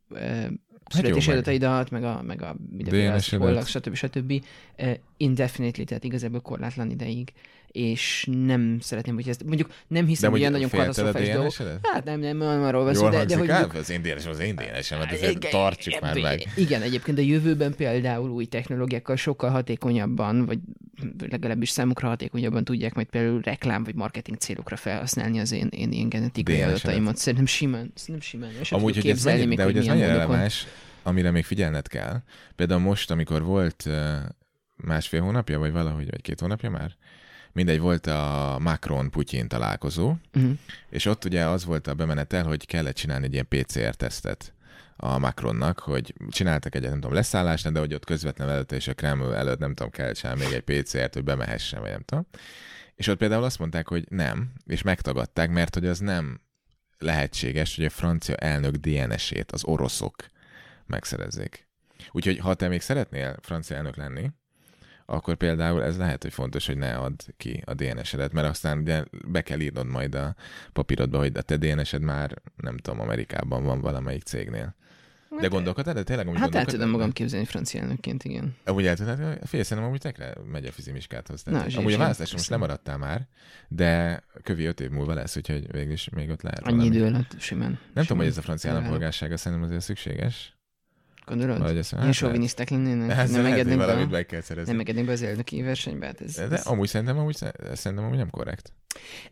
ö, születési meg. adataidat, meg a, meg a mindenféle az, DNS-edet. stb. stb. ö, indefinitely, tehát igazából korlátlan ideig, és nem szeretném, hogy ezt, mondjuk nem hiszem, hogy ilyen nagyon katasztrofális. DNS-edet? Hát nem, nem, nem arról Jól de, de hogy mondjuk- Az én DNS, az én DNS, mert azért igen, tartsuk már meg. Igen, egyébként a jövőben például új technológiákkal sokkal hatékonyabban, vagy legalábbis számukra hatékonyabban tudják majd például reklám vagy marketing célokra felhasználni az én, én ilyen genetikai adataimat. Szerintem simán, szerintem simán. Hát Amúgy, hogy ez mennyi, de hogy ez mennyire releváns, amire még figyelned kell. Például most, amikor volt másfél hónapja, vagy valahogy, vagy két hónapja már, mindegy, volt a Macron-Putyin találkozó, Uh-huh. és ott ugye az volt a bemenetel, hogy kellett csinálni egy ilyen PCR-tesztet a Macronnak, hogy csináltak egy, nem tudom, leszállást, de hogy ott közvetlenül előtte és a Kreml előtt, nem tudom, kell csinálni még egy PCR-t, hogy bemehessen, vagy nem tudom. És ott például azt mondták, hogy nem, és megtagadták, mert hogy az nem lehetséges, hogy a francia elnök DNS-ét az oroszok megszerezzék. Úgyhogy ha te még szeretnél francia elnök lenni, akkor például ez lehet, hogy fontos, hogy ne add ki a DNS-edet, mert aztán ugye be kell írnod majd a papírodba, hogy a te DNS-ed már, nem tudom, Amerikában van valamelyik cégnél. De gondolkodtál, de tényleg amúgy Hát el tudom magam képzelni francia elnökként, igen. Amúgy el tudnád, fél szerintem amúgy tekre megy a fizimiskáthoz. Na, zsír, amúgy a zsír, választáson most lemaradtál már, de kövi öt év múlva lesz, úgyhogy végül is még ott lehet Annyi valami. idő alatt simán. Nem tudom, simán hogy ez a francia állampolgársága szerintem azért szükséges. Gondolod? Vagy ez, Ilyen sovinisztek lennének? Hát, Nem engednék valamit be? meg kell szerezni. Nem engednék be az elnöki versenybe? Hát ez, De ez, amúgy szerintem, amúgy, szerintem amúgy nem korrekt.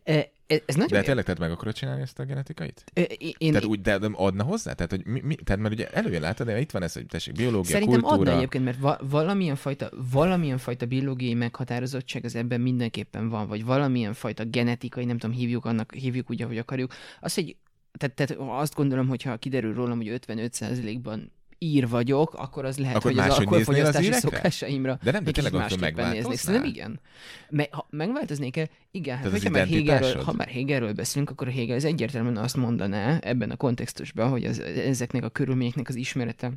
E, ez, ez nagyon... De tényleg tehát meg akarod csinálni ezt a genetikait? E, én, Tehát úgy, de adna hozzá? Tehát, hogy mi, mi, tehát mert ugye előjön látod, de itt van ez, hogy tessék, biológia, Szerintem kultúra. adna egyébként, mert va- valamilyen, fajta, valamilyen fajta biológiai meghatározottság az ebben mindenképpen van, vagy valamilyen fajta genetikai, nem tudom, hívjuk annak, hívjuk úgy, ahogy akarjuk. Az, hogy tehát, tehát azt gondolom, hogy ha kiderül rólam, hogy 55%-ban ír vagyok, akkor az lehet, Akkor hogy az az alkoholfogyasztási írekre? szokásaimra De nem, de tényleg akkor megváltoznál? Szerintem igen. Me, ha megváltoznék el, igen, hát az hogyha már Hegelről, ha már Hegelről beszélünk, akkor a Hegel az egyértelműen azt mondaná ebben a kontextusban, hogy az, ezeknek a körülményeknek az ismerete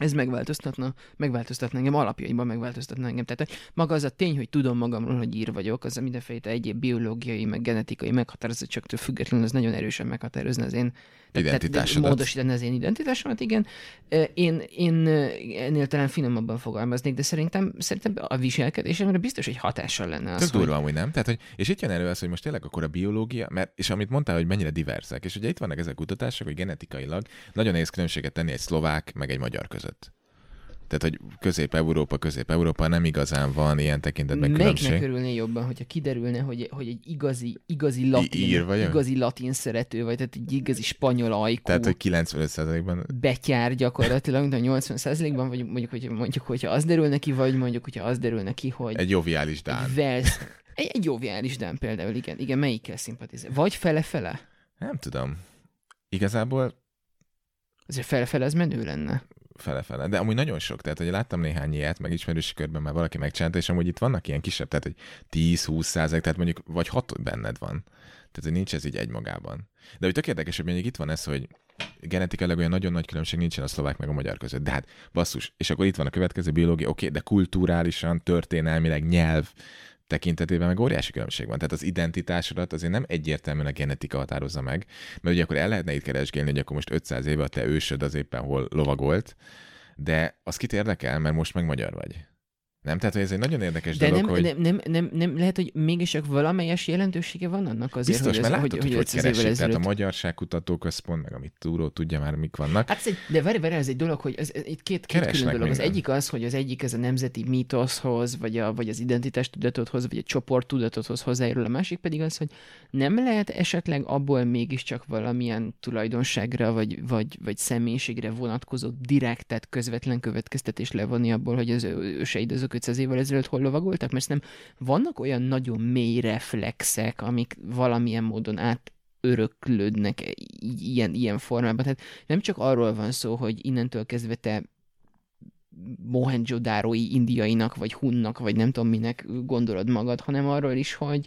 ez megváltoztatna, megváltoztatna engem, alapjaiban megváltoztatna engem. Tehát maga az a tény, hogy tudom magamról, hogy ír vagyok, az a mindenféle egyéb biológiai, meg genetikai meghatározottságtól függetlenül, az nagyon erősen meghatározna az én Identitásodat. módosítani az én identitásomat, igen. Én, én ennél talán finomabban fogalmaznék, de szerintem, szerintem a viselkedésemre biztos, hogy hatással lenne az, Tök hogy durva amúgy nem? Tehát, hogy, és itt jön elő az, hogy most tényleg akkor a biológia, mert, és amit mondtál, hogy mennyire diverzek, és ugye itt vannak ezek a kutatások, hogy genetikailag nagyon nehéz különbséget tenni egy szlovák meg egy magyar között. Tehát, hogy Közép-Európa, Közép-Európa nem igazán van ilyen tekintetben Melyiknek különbség. örülné jobban, hogyha kiderülne, hogy, hogy egy igazi, igazi latin, ír vagyok? igazi latin szerető vagy, tehát egy igazi spanyol ajkú, Tehát, hogy 95%-ban betyár gyakorlatilag, de 80%-ban, vagy mondjuk, hogy mondjuk, hogyha az derül neki, vagy mondjuk, hogyha az derül neki, hogy egy joviális Dán. Velsz, egy, egy joviális Dán például, igen, igen, melyikkel szimpatizál? Vagy fele-fele? Nem tudom. Igazából Azért fele-fele az menő lenne. Fele-fele. De amúgy nagyon sok, tehát hogy láttam néhány ilyet, meg ismerősi körben már valaki megcsinálta, és amúgy itt vannak ilyen kisebb, tehát hogy 10-20 százalék, tehát mondjuk vagy 6 benned van. Tehát, hogy nincs ez így egymagában. De hogy tök érdekes, hogy mondjuk itt van ez, hogy genetikailag olyan nagyon nagy különbség nincsen a szlovák meg a magyar között. De hát basszus, és akkor itt van a következő biológia, oké, okay, de kulturálisan, történelmileg, nyelv tekintetében meg óriási különbség van. Tehát az identitásodat azért nem egyértelműen a genetika határozza meg, mert ugye akkor el lehetne itt keresgélni, hogy akkor most 500 éve a te ősöd az éppen hol lovagolt, de az kit érdekel, mert most meg magyar vagy. Nem, tehát hogy ez egy nagyon érdekes De dolog, nem, hogy... nem, nem, nem, nem, lehet, hogy mégis csak valamelyes jelentősége van annak azért, Biztos, hogy, ez, mert hogy, látod, hogy, hogy hogy, 500 évvel keresik, tehát a ezelőtt... Magyarság Kutatóközpont, meg amit Túró tudja már, mik vannak. Hát ez egy, de várj, várj, ez egy dolog, hogy ez, ez, itt két, két külön dolog. Az minden. egyik az, hogy az egyik ez a nemzeti mítoszhoz, vagy, a, vagy az identitás tudatodhoz, vagy a csoport tudatodhoz hozzájárul, a másik pedig az, hogy nem lehet esetleg abból mégiscsak valamilyen tulajdonságra, vagy, vagy, vagy személyiségre vonatkozó direkt, tehát közvetlen következtetés levonni abból, hogy az őseid azok 500 évvel ezelőtt hol lovagoltak, mert nem vannak olyan nagyon mély reflexek, amik valamilyen módon át öröklődnek i- ilyen, ilyen formában. Tehát nem csak arról van szó, hogy innentől kezdve te Mohenjo-dárói indiainak, vagy hunnak, vagy nem tudom minek gondolod magad, hanem arról is, hogy,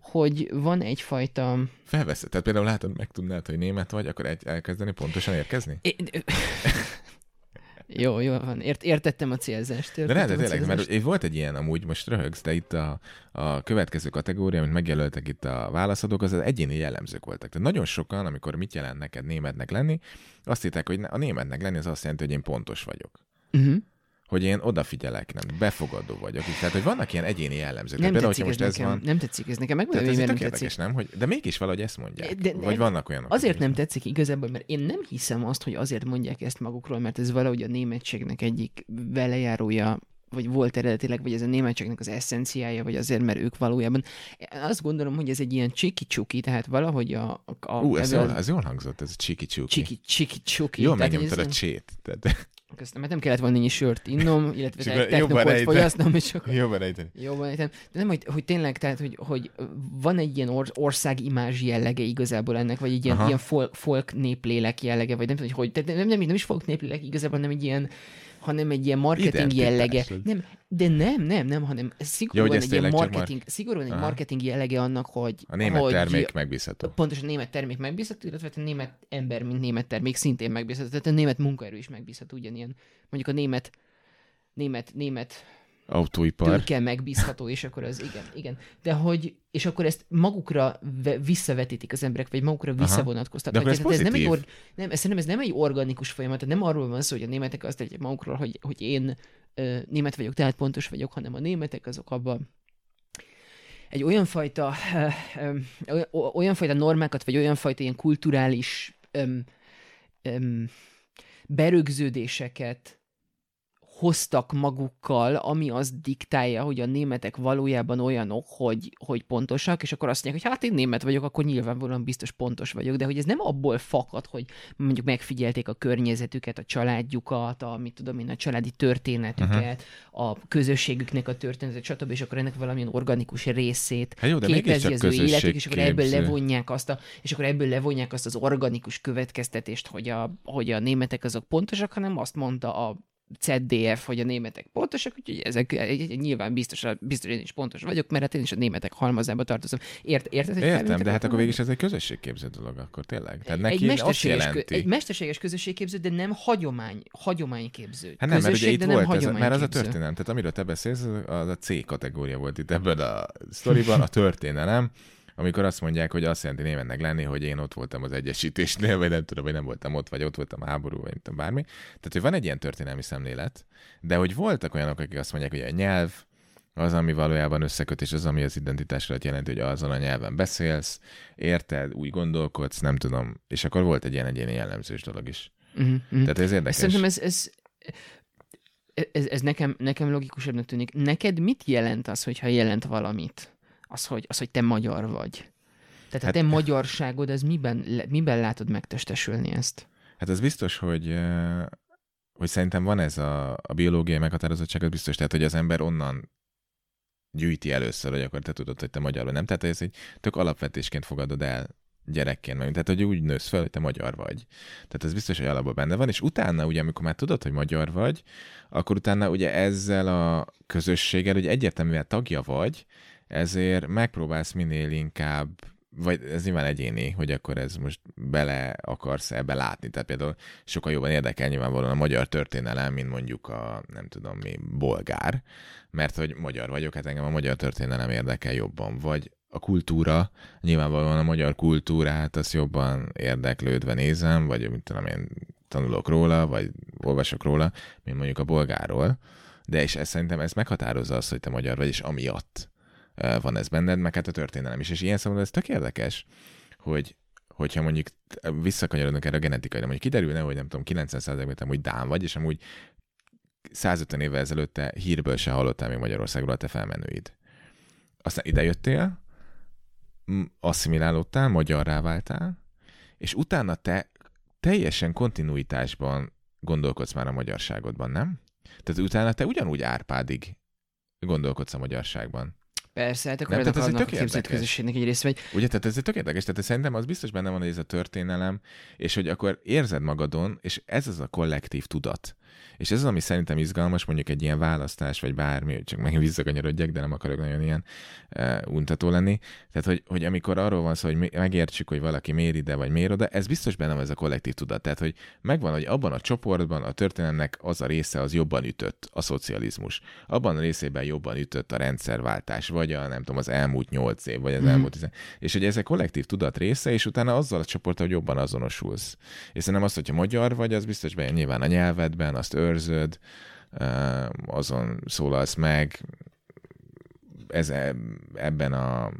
hogy van egyfajta... Felveszed. Tehát például látod, megtudnád, hogy német vagy, akkor egy, elkezdeni pontosan érkezni? É- jó, jó van. Ért, értettem a célzást. Értettem lehet, de a tényleg, célzást. mert volt egy ilyen, amúgy most röhögsz, de itt a, a következő kategória, amit megjelöltek itt a válaszadók, az az egyéni jellemzők voltak. Tehát nagyon sokan, amikor mit jelent neked németnek lenni, azt hitták, hogy a németnek lenni az azt jelenti, hogy én pontos vagyok. Uh-huh. Hogy én odafigyelek, nem, befogadó vagyok. Tehát, hogy vannak ilyen egyéni jellemzők. Nem tetszik például, ez hogyha most ez nekem. van, Nem tetszik ez nekem. Megmondom, hogy nem érdekes, tetszik. nem? Hogy, de mégis valahogy ezt mondják. De- Vagy vannak olyanok. Azért nem tetszik igazából, mert én nem hiszem azt, hogy azért mondják ezt magukról, mert ez valahogy a németségnek egyik velejárója, vagy volt eredetileg, vagy ez a németségnek az eszenciája, vagy azért, mert ők valójában. Azt gondolom, hogy ez egy ilyen csiki-csuki, tehát valahogy a... a Ú, ez, jól, ez jól hangzott, ez a csiki csuki. Csiki, csiki, csuki. Jól megnyomtad a csét. Tehát, Köszönöm, mert nem kellett volna ennyi sört innom, illetve Csak te- jobban technoport ejted. fogyasztom, és akkor jobban ejteni. Jobban értem. De nem, hogy, hogy tényleg, tehát, hogy, hogy van egy ilyen or, országimázs jellege igazából ennek, vagy egy ilyen, Aha. ilyen folk, folk néplélek jellege, vagy nem tudom, hogy hogy, tehát nem, nem, nem is folk néplélek, igazából nem egy ilyen, hanem egy ilyen marketing Identitás, jellege. Nem, de nem, nem, nem, hanem szigorúan Ja, egy ilyen marketing, szigorúan egy Aha. marketing jellege annak, hogy A német hogy, termék megbízható. Pontosan a német termék megbízható, illetve a német ember, mint német termék szintén megbízható. Tehát a német munkaerő is megbízható ugyanilyen. Mondjuk a német német, német Autóipar. tőke megbízható, és akkor az igen, igen. De hogy, és akkor ezt magukra ve- visszavetítik az emberek, vagy magukra Aha. visszavonatkoztatnak. De ez Tehát nem egy, pozitív. nem, ez, szerintem ez nem egy organikus folyamat, tehát nem arról van szó, hogy a németek azt tegye magukról, hogy, hogy én ö, német vagyok, tehát pontos vagyok, hanem a németek azok abban egy olyan fajta, ö, ö, olyan fajta normákat, vagy olyan fajta ilyen kulturális öm, öm, berögződéseket hoztak magukkal, ami azt diktálja, hogy a németek valójában olyanok, hogy, hogy pontosak, és akkor azt mondják, hogy hát én német vagyok, akkor nyilvánvalóan biztos pontos vagyok, de hogy ez nem abból fakad, hogy mondjuk megfigyelték a környezetüket, a családjukat, a, mit tudom én, a családi történetüket, uh-huh. a közösségüknek a történetet, stb., és akkor ennek valamilyen organikus részét Hát jó, de képezi az ő életük, és akkor ebből levonják azt a, és akkor ebből levonják azt az organikus következtetést, hogy a, hogy a németek azok pontosak, hanem azt mondta a ZDF, hogy a németek pontosak, úgyhogy ezek nyilván biztos, biztos én is pontos vagyok, mert hát én is a németek halmazába tartozom. Ért, érted? Értem, de hát akkor végig ez egy közösségképző dolog, akkor tényleg. Tehát neki egy azt mesterséges, kö- jelenti. egy mesterséges közösségképző, de nem hagyomány, hagyományképző. Hát nem, mert ugye Közösség, itt volt ez, mert az a történelem. Tehát amiről te beszélsz, az a C kategória volt itt ebben a sztoriban, a történelem, amikor azt mondják, hogy azt jelenti németnek lenni, hogy én ott voltam az egyesítésnél, vagy nem tudom, vagy nem voltam ott, vagy ott voltam a háború, vagy nem tudom, bármi. Tehát, hogy van egy ilyen történelmi szemlélet, de hogy voltak olyanok, akik azt mondják, hogy a nyelv, az, ami valójában összeköt, és az, ami az identitásodat jelenti, hogy azon a nyelven beszélsz, érted, úgy gondolkodsz, nem tudom, és akkor volt egy ilyen egyéni jellemzős dolog is. Uh-huh. Tehát ez érdekes. Szerintem ez, ez, ez, ez nekem, nekem logikusabbnak tűnik. Neked mit jelent az, hogyha jelent valamit? Az, hogy, az, hogy te magyar vagy. Tehát Hát- a te magyarságod, az miben, miben látod megtestesülni ezt? Hát ez biztos, hogy, hogy szerintem van ez a, a biológiai meghatározottság, az biztos, tehát hogy az ember onnan gyűjti először, hogy akkor te tudod, hogy te magyar vagy nem. Tehát ez egy tök alapvetésként fogadod el gyerekként, meg, tehát hogy úgy nősz fel, hogy te magyar vagy. Tehát ez biztos, hogy alapban benne van, és utána ugye, amikor már tudod, hogy magyar vagy, akkor utána ugye ezzel a közösséggel, hogy egyértelműen tagja vagy, ezért megpróbálsz minél inkább vagy ez nyilván egyéni, hogy akkor ez most bele akarsz ebbe látni. Tehát például sokkal jobban érdekel nyilvánvalóan a magyar történelem, mint mondjuk a, nem tudom mi, bolgár, mert hogy magyar vagyok, hát engem a magyar történelem érdekel jobban. Vagy a kultúra, nyilvánvalóan a magyar kultúrát, azt jobban érdeklődve nézem, vagy mint tudom én tanulok róla, vagy olvasok róla, mint mondjuk a bolgáról. De és ez szerintem ez meghatározza azt, hogy te magyar vagy, és amiatt van ez benned, meg hát a történelem is. És ilyen szempontból ez tök érdekes, hogy hogyha mondjuk visszakanyarodunk erre a genetikai, de mondjuk kiderülne, hogy nem tudom, 90%-ban amúgy Dán vagy, és amúgy 150 évvel ezelőtt te hírből se hallottál még Magyarországról a te felmenőid. Aztán idejöttél, asszimilálódtál, magyarrá váltál, és utána te teljesen kontinuitásban gondolkodsz már a magyarságodban, nem? Tehát utána te ugyanúgy Árpádig gondolkodsz a magyarságban. Persze, hát akkor nem, tehát ez egy tök képzett közösségnek egy része vagy. Ugye, tehát ez egy tök érdekes, tehát szerintem az biztos benne van, hogy ez a történelem, és hogy akkor érzed magadon, és ez az a kollektív tudat, és ez az, ami szerintem izgalmas, mondjuk egy ilyen választás, vagy bármi, csak megint visszakanyarodjak, de nem akarok nagyon ilyen uh, untató lenni. Tehát, hogy, hogy amikor arról van szó, hogy megértsük, hogy valaki miért ide, vagy miért oda, ez biztos benne van ez a kollektív tudat. Tehát, hogy megvan, hogy abban a csoportban a történelmnek az a része az jobban ütött, a szocializmus. Abban a részében jobban ütött a rendszerváltás, vagy a, nem tudom, az elmúlt nyolc év, vagy az mm. elmúlt tizen... És hogy ez egy kollektív tudat része, és utána azzal a csoporttal jobban azonosulsz. És szerintem azt, hogyha magyar vagy, az biztos benne nyilván a nyelvedben, azt őrzöd, azon szólalsz meg, ez, ebben a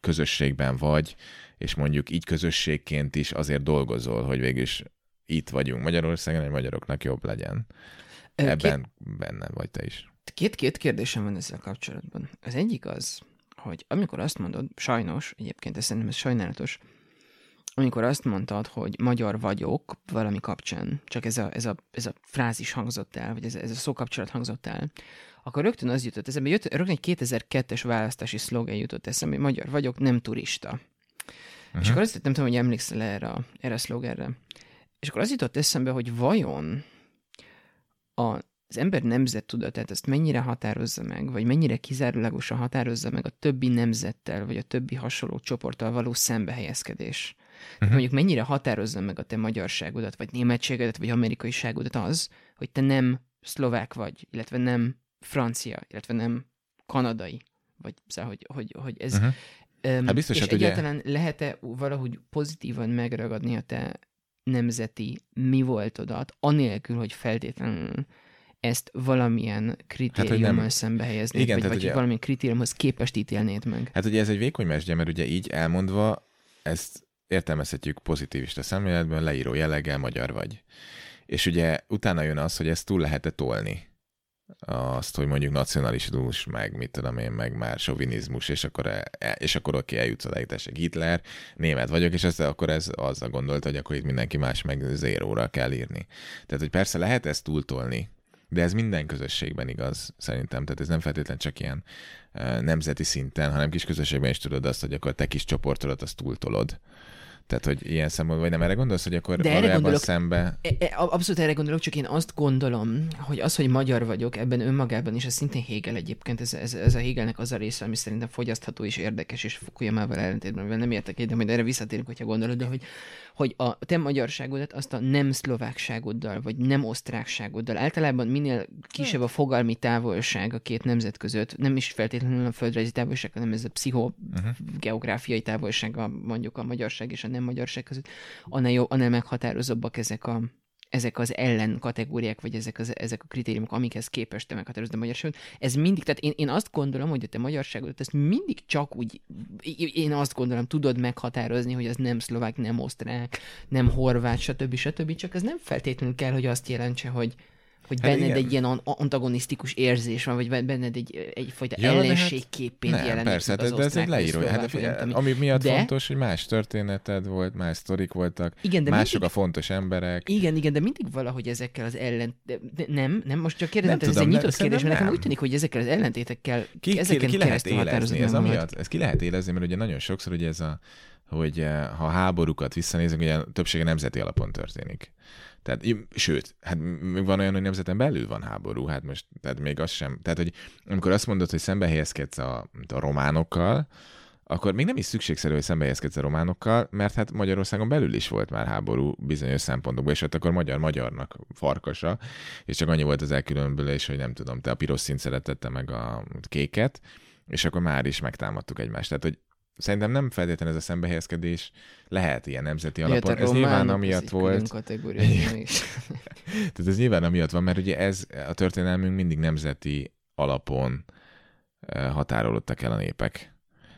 közösségben vagy, és mondjuk így közösségként is azért dolgozol, hogy végül is itt vagyunk Magyarországon, hogy magyaroknak jobb legyen. Ebben két, benne vagy te is. Két-két kérdésem van ezzel kapcsolatban. Az egyik az, hogy amikor azt mondod, sajnos, egyébként ez szerintem ez sajnálatos, amikor azt mondtad, hogy magyar vagyok valami kapcsán, csak ez a, ez a, ez a frázis hangzott el, vagy ez, ez a szókapcsolat hangzott el, akkor rögtön az jutott eszembe, jött, rögtön egy 2002-es választási szlogen jutott eszembe, hogy magyar vagyok, nem turista. Uh-huh. És akkor azt nem tudom, hogy emlékszel erre, a, erre a szlogenre. És akkor az jutott eszembe, hogy vajon a, az ember nemzet tudatát azt mennyire határozza meg, vagy mennyire kizárólagosan határozza meg a többi nemzettel, vagy a többi hasonló csoporttal való szembehelyezkedés. Uh-huh. Mondjuk mennyire határozza meg a te magyarságodat, vagy németségedet, vagy amerikaiságodat az, hogy te nem szlovák vagy, illetve nem francia, illetve nem kanadai. Vagy szóval, hogy, hogy, hogy ez... Uh-huh. Um, hát biztos, és hát egyáltalán ugye... lehet-e valahogy pozitívan megragadni a te nemzeti mi voltodat, anélkül, hogy feltétlenül ezt valamilyen kritériummal hát, szembe helyeznéd, Igen, vagy, vagy ugye... valamilyen kritériumhoz képest ítélnéd meg. Hát ugye ez egy vékony mesdje, mert ugye így elmondva ezt értelmezhetjük pozitivista szemléletben, leíró jelleggel magyar vagy. És ugye utána jön az, hogy ezt túl lehet-e tolni. Azt, hogy mondjuk nacionalizmus, meg mit tudom én, meg már sovinizmus, és akkor, e, e és akkor oké, eljutsz oda, Hitler, német vagyok, és ezt, akkor ez azzal gondolt, hogy akkor itt mindenki más meg zéróra kell írni. Tehát, hogy persze lehet ezt túltolni, de ez minden közösségben igaz, szerintem. Tehát ez nem feltétlenül csak ilyen e, nemzeti szinten, hanem kis közösségben is tudod azt, hogy akkor te kis csoportodat azt túltolod. Tehát, hogy ilyen szempontból, vagy nem erre gondolsz, hogy akkor De erre gondolok, szembe... E, e, abszolút erre gondolok, csak én azt gondolom, hogy az, hogy magyar vagyok, ebben önmagában is, ez szintén Hegel egyébként, ez, ez, ez a Hegelnek az a része, ami szerintem fogyasztható és érdekes, és Fukuyamával ellentétben, mivel nem értek egyet, de majd erre visszatérünk, hogyha gondolod, de hogy, hogy a te magyarságodat azt a nem szlovákságoddal, vagy nem osztrákságoddal, általában minél kisebb a fogalmi távolság a két nemzet között, nem is feltétlenül a földrajzi távolság, hanem ez a pszichogeográfiai távolság a, mondjuk a magyarság és a nem magyarság között, annál, jó, annál meghatározóbbak ezek a, ezek az ellen kategóriák, vagy ezek, az, ezek a kritériumok, amikhez képest te meghatározod a magyarságot. Ez mindig, tehát én, én azt gondolom, hogy a te magyarságodat ezt mindig csak úgy, én azt gondolom, tudod meghatározni, hogy az nem szlovák, nem osztrák, nem horvát, stb. stb. Csak ez nem feltétlenül kell, hogy azt jelentse, hogy, hogy hát benned igen. egy ilyen antagonisztikus érzés van, vagy benned egy, egyfajta ja, ellenségképén hát, jelenik persze, az de ez egy leíró. Hát, ami, ami miatt de, fontos, hogy más történeted volt, más sztorik voltak, igen, de mások mindig, a fontos emberek. Igen, igen, de mindig valahogy ezekkel az ellen... De, nem, nem, most csak kérdezem, ez egy nyitott kérdés, mert nekem úgy tűnik, hogy ezekkel az ellentétekkel, ki, ezeken ki, ki lehet élezni, ez amiatt, ezt ki lehet élezni, mert ugye nagyon sokszor ugye ez a hogy eh, ha háborúkat visszanézünk, ugye többsége nemzeti alapon történik. Tehát, sőt, hát még van olyan, hogy nemzeten belül van háború, hát most, tehát még az sem. Tehát, hogy amikor azt mondod, hogy szembe helyezkedsz a, a románokkal, akkor még nem is szükségszerű, hogy helyezkedsz a románokkal, mert hát Magyarországon belül is volt már háború bizonyos szempontokból, és hát akkor magyar magyarnak farkasa, és csak annyi volt az elkülönbülés, hogy nem tudom, te a piros színt szeretette meg a kéket, és akkor már is megtámadtuk egymást. Tehát, hogy szerintem nem feltétlenül ez a szembehelyezkedés lehet ilyen nemzeti alapon. Ez nyilván amiatt volt. Tehát ez nyilván amiatt van, mert ugye ez a történelmünk mindig nemzeti alapon eh, határolódtak el a népek.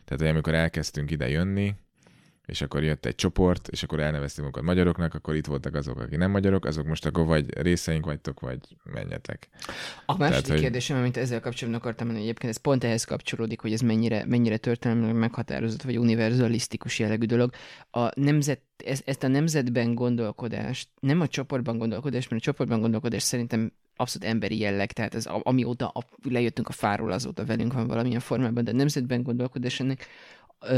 Tehát, hogy amikor elkezdtünk ide jönni, és akkor jött egy csoport, és akkor elneveztük magunkat magyaroknak, akkor itt voltak azok, akik nem magyarok, azok most akkor vagy részeink vagytok, vagy menjetek. A második Tehát, kérdésem, amit ezzel kapcsolatban akartam mondani, egyébként ez pont ehhez kapcsolódik, hogy ez mennyire, mennyire történelmileg meghatározott, vagy univerzalisztikus jellegű dolog. A nemzet, ez, ezt a nemzetben gondolkodást, nem a csoportban gondolkodást, mert a csoportban gondolkodás szerintem abszolút emberi jelleg, tehát ez amióta a, lejöttünk a fáról, azóta velünk van valamilyen formában, de nemzetben gondolkodás ennek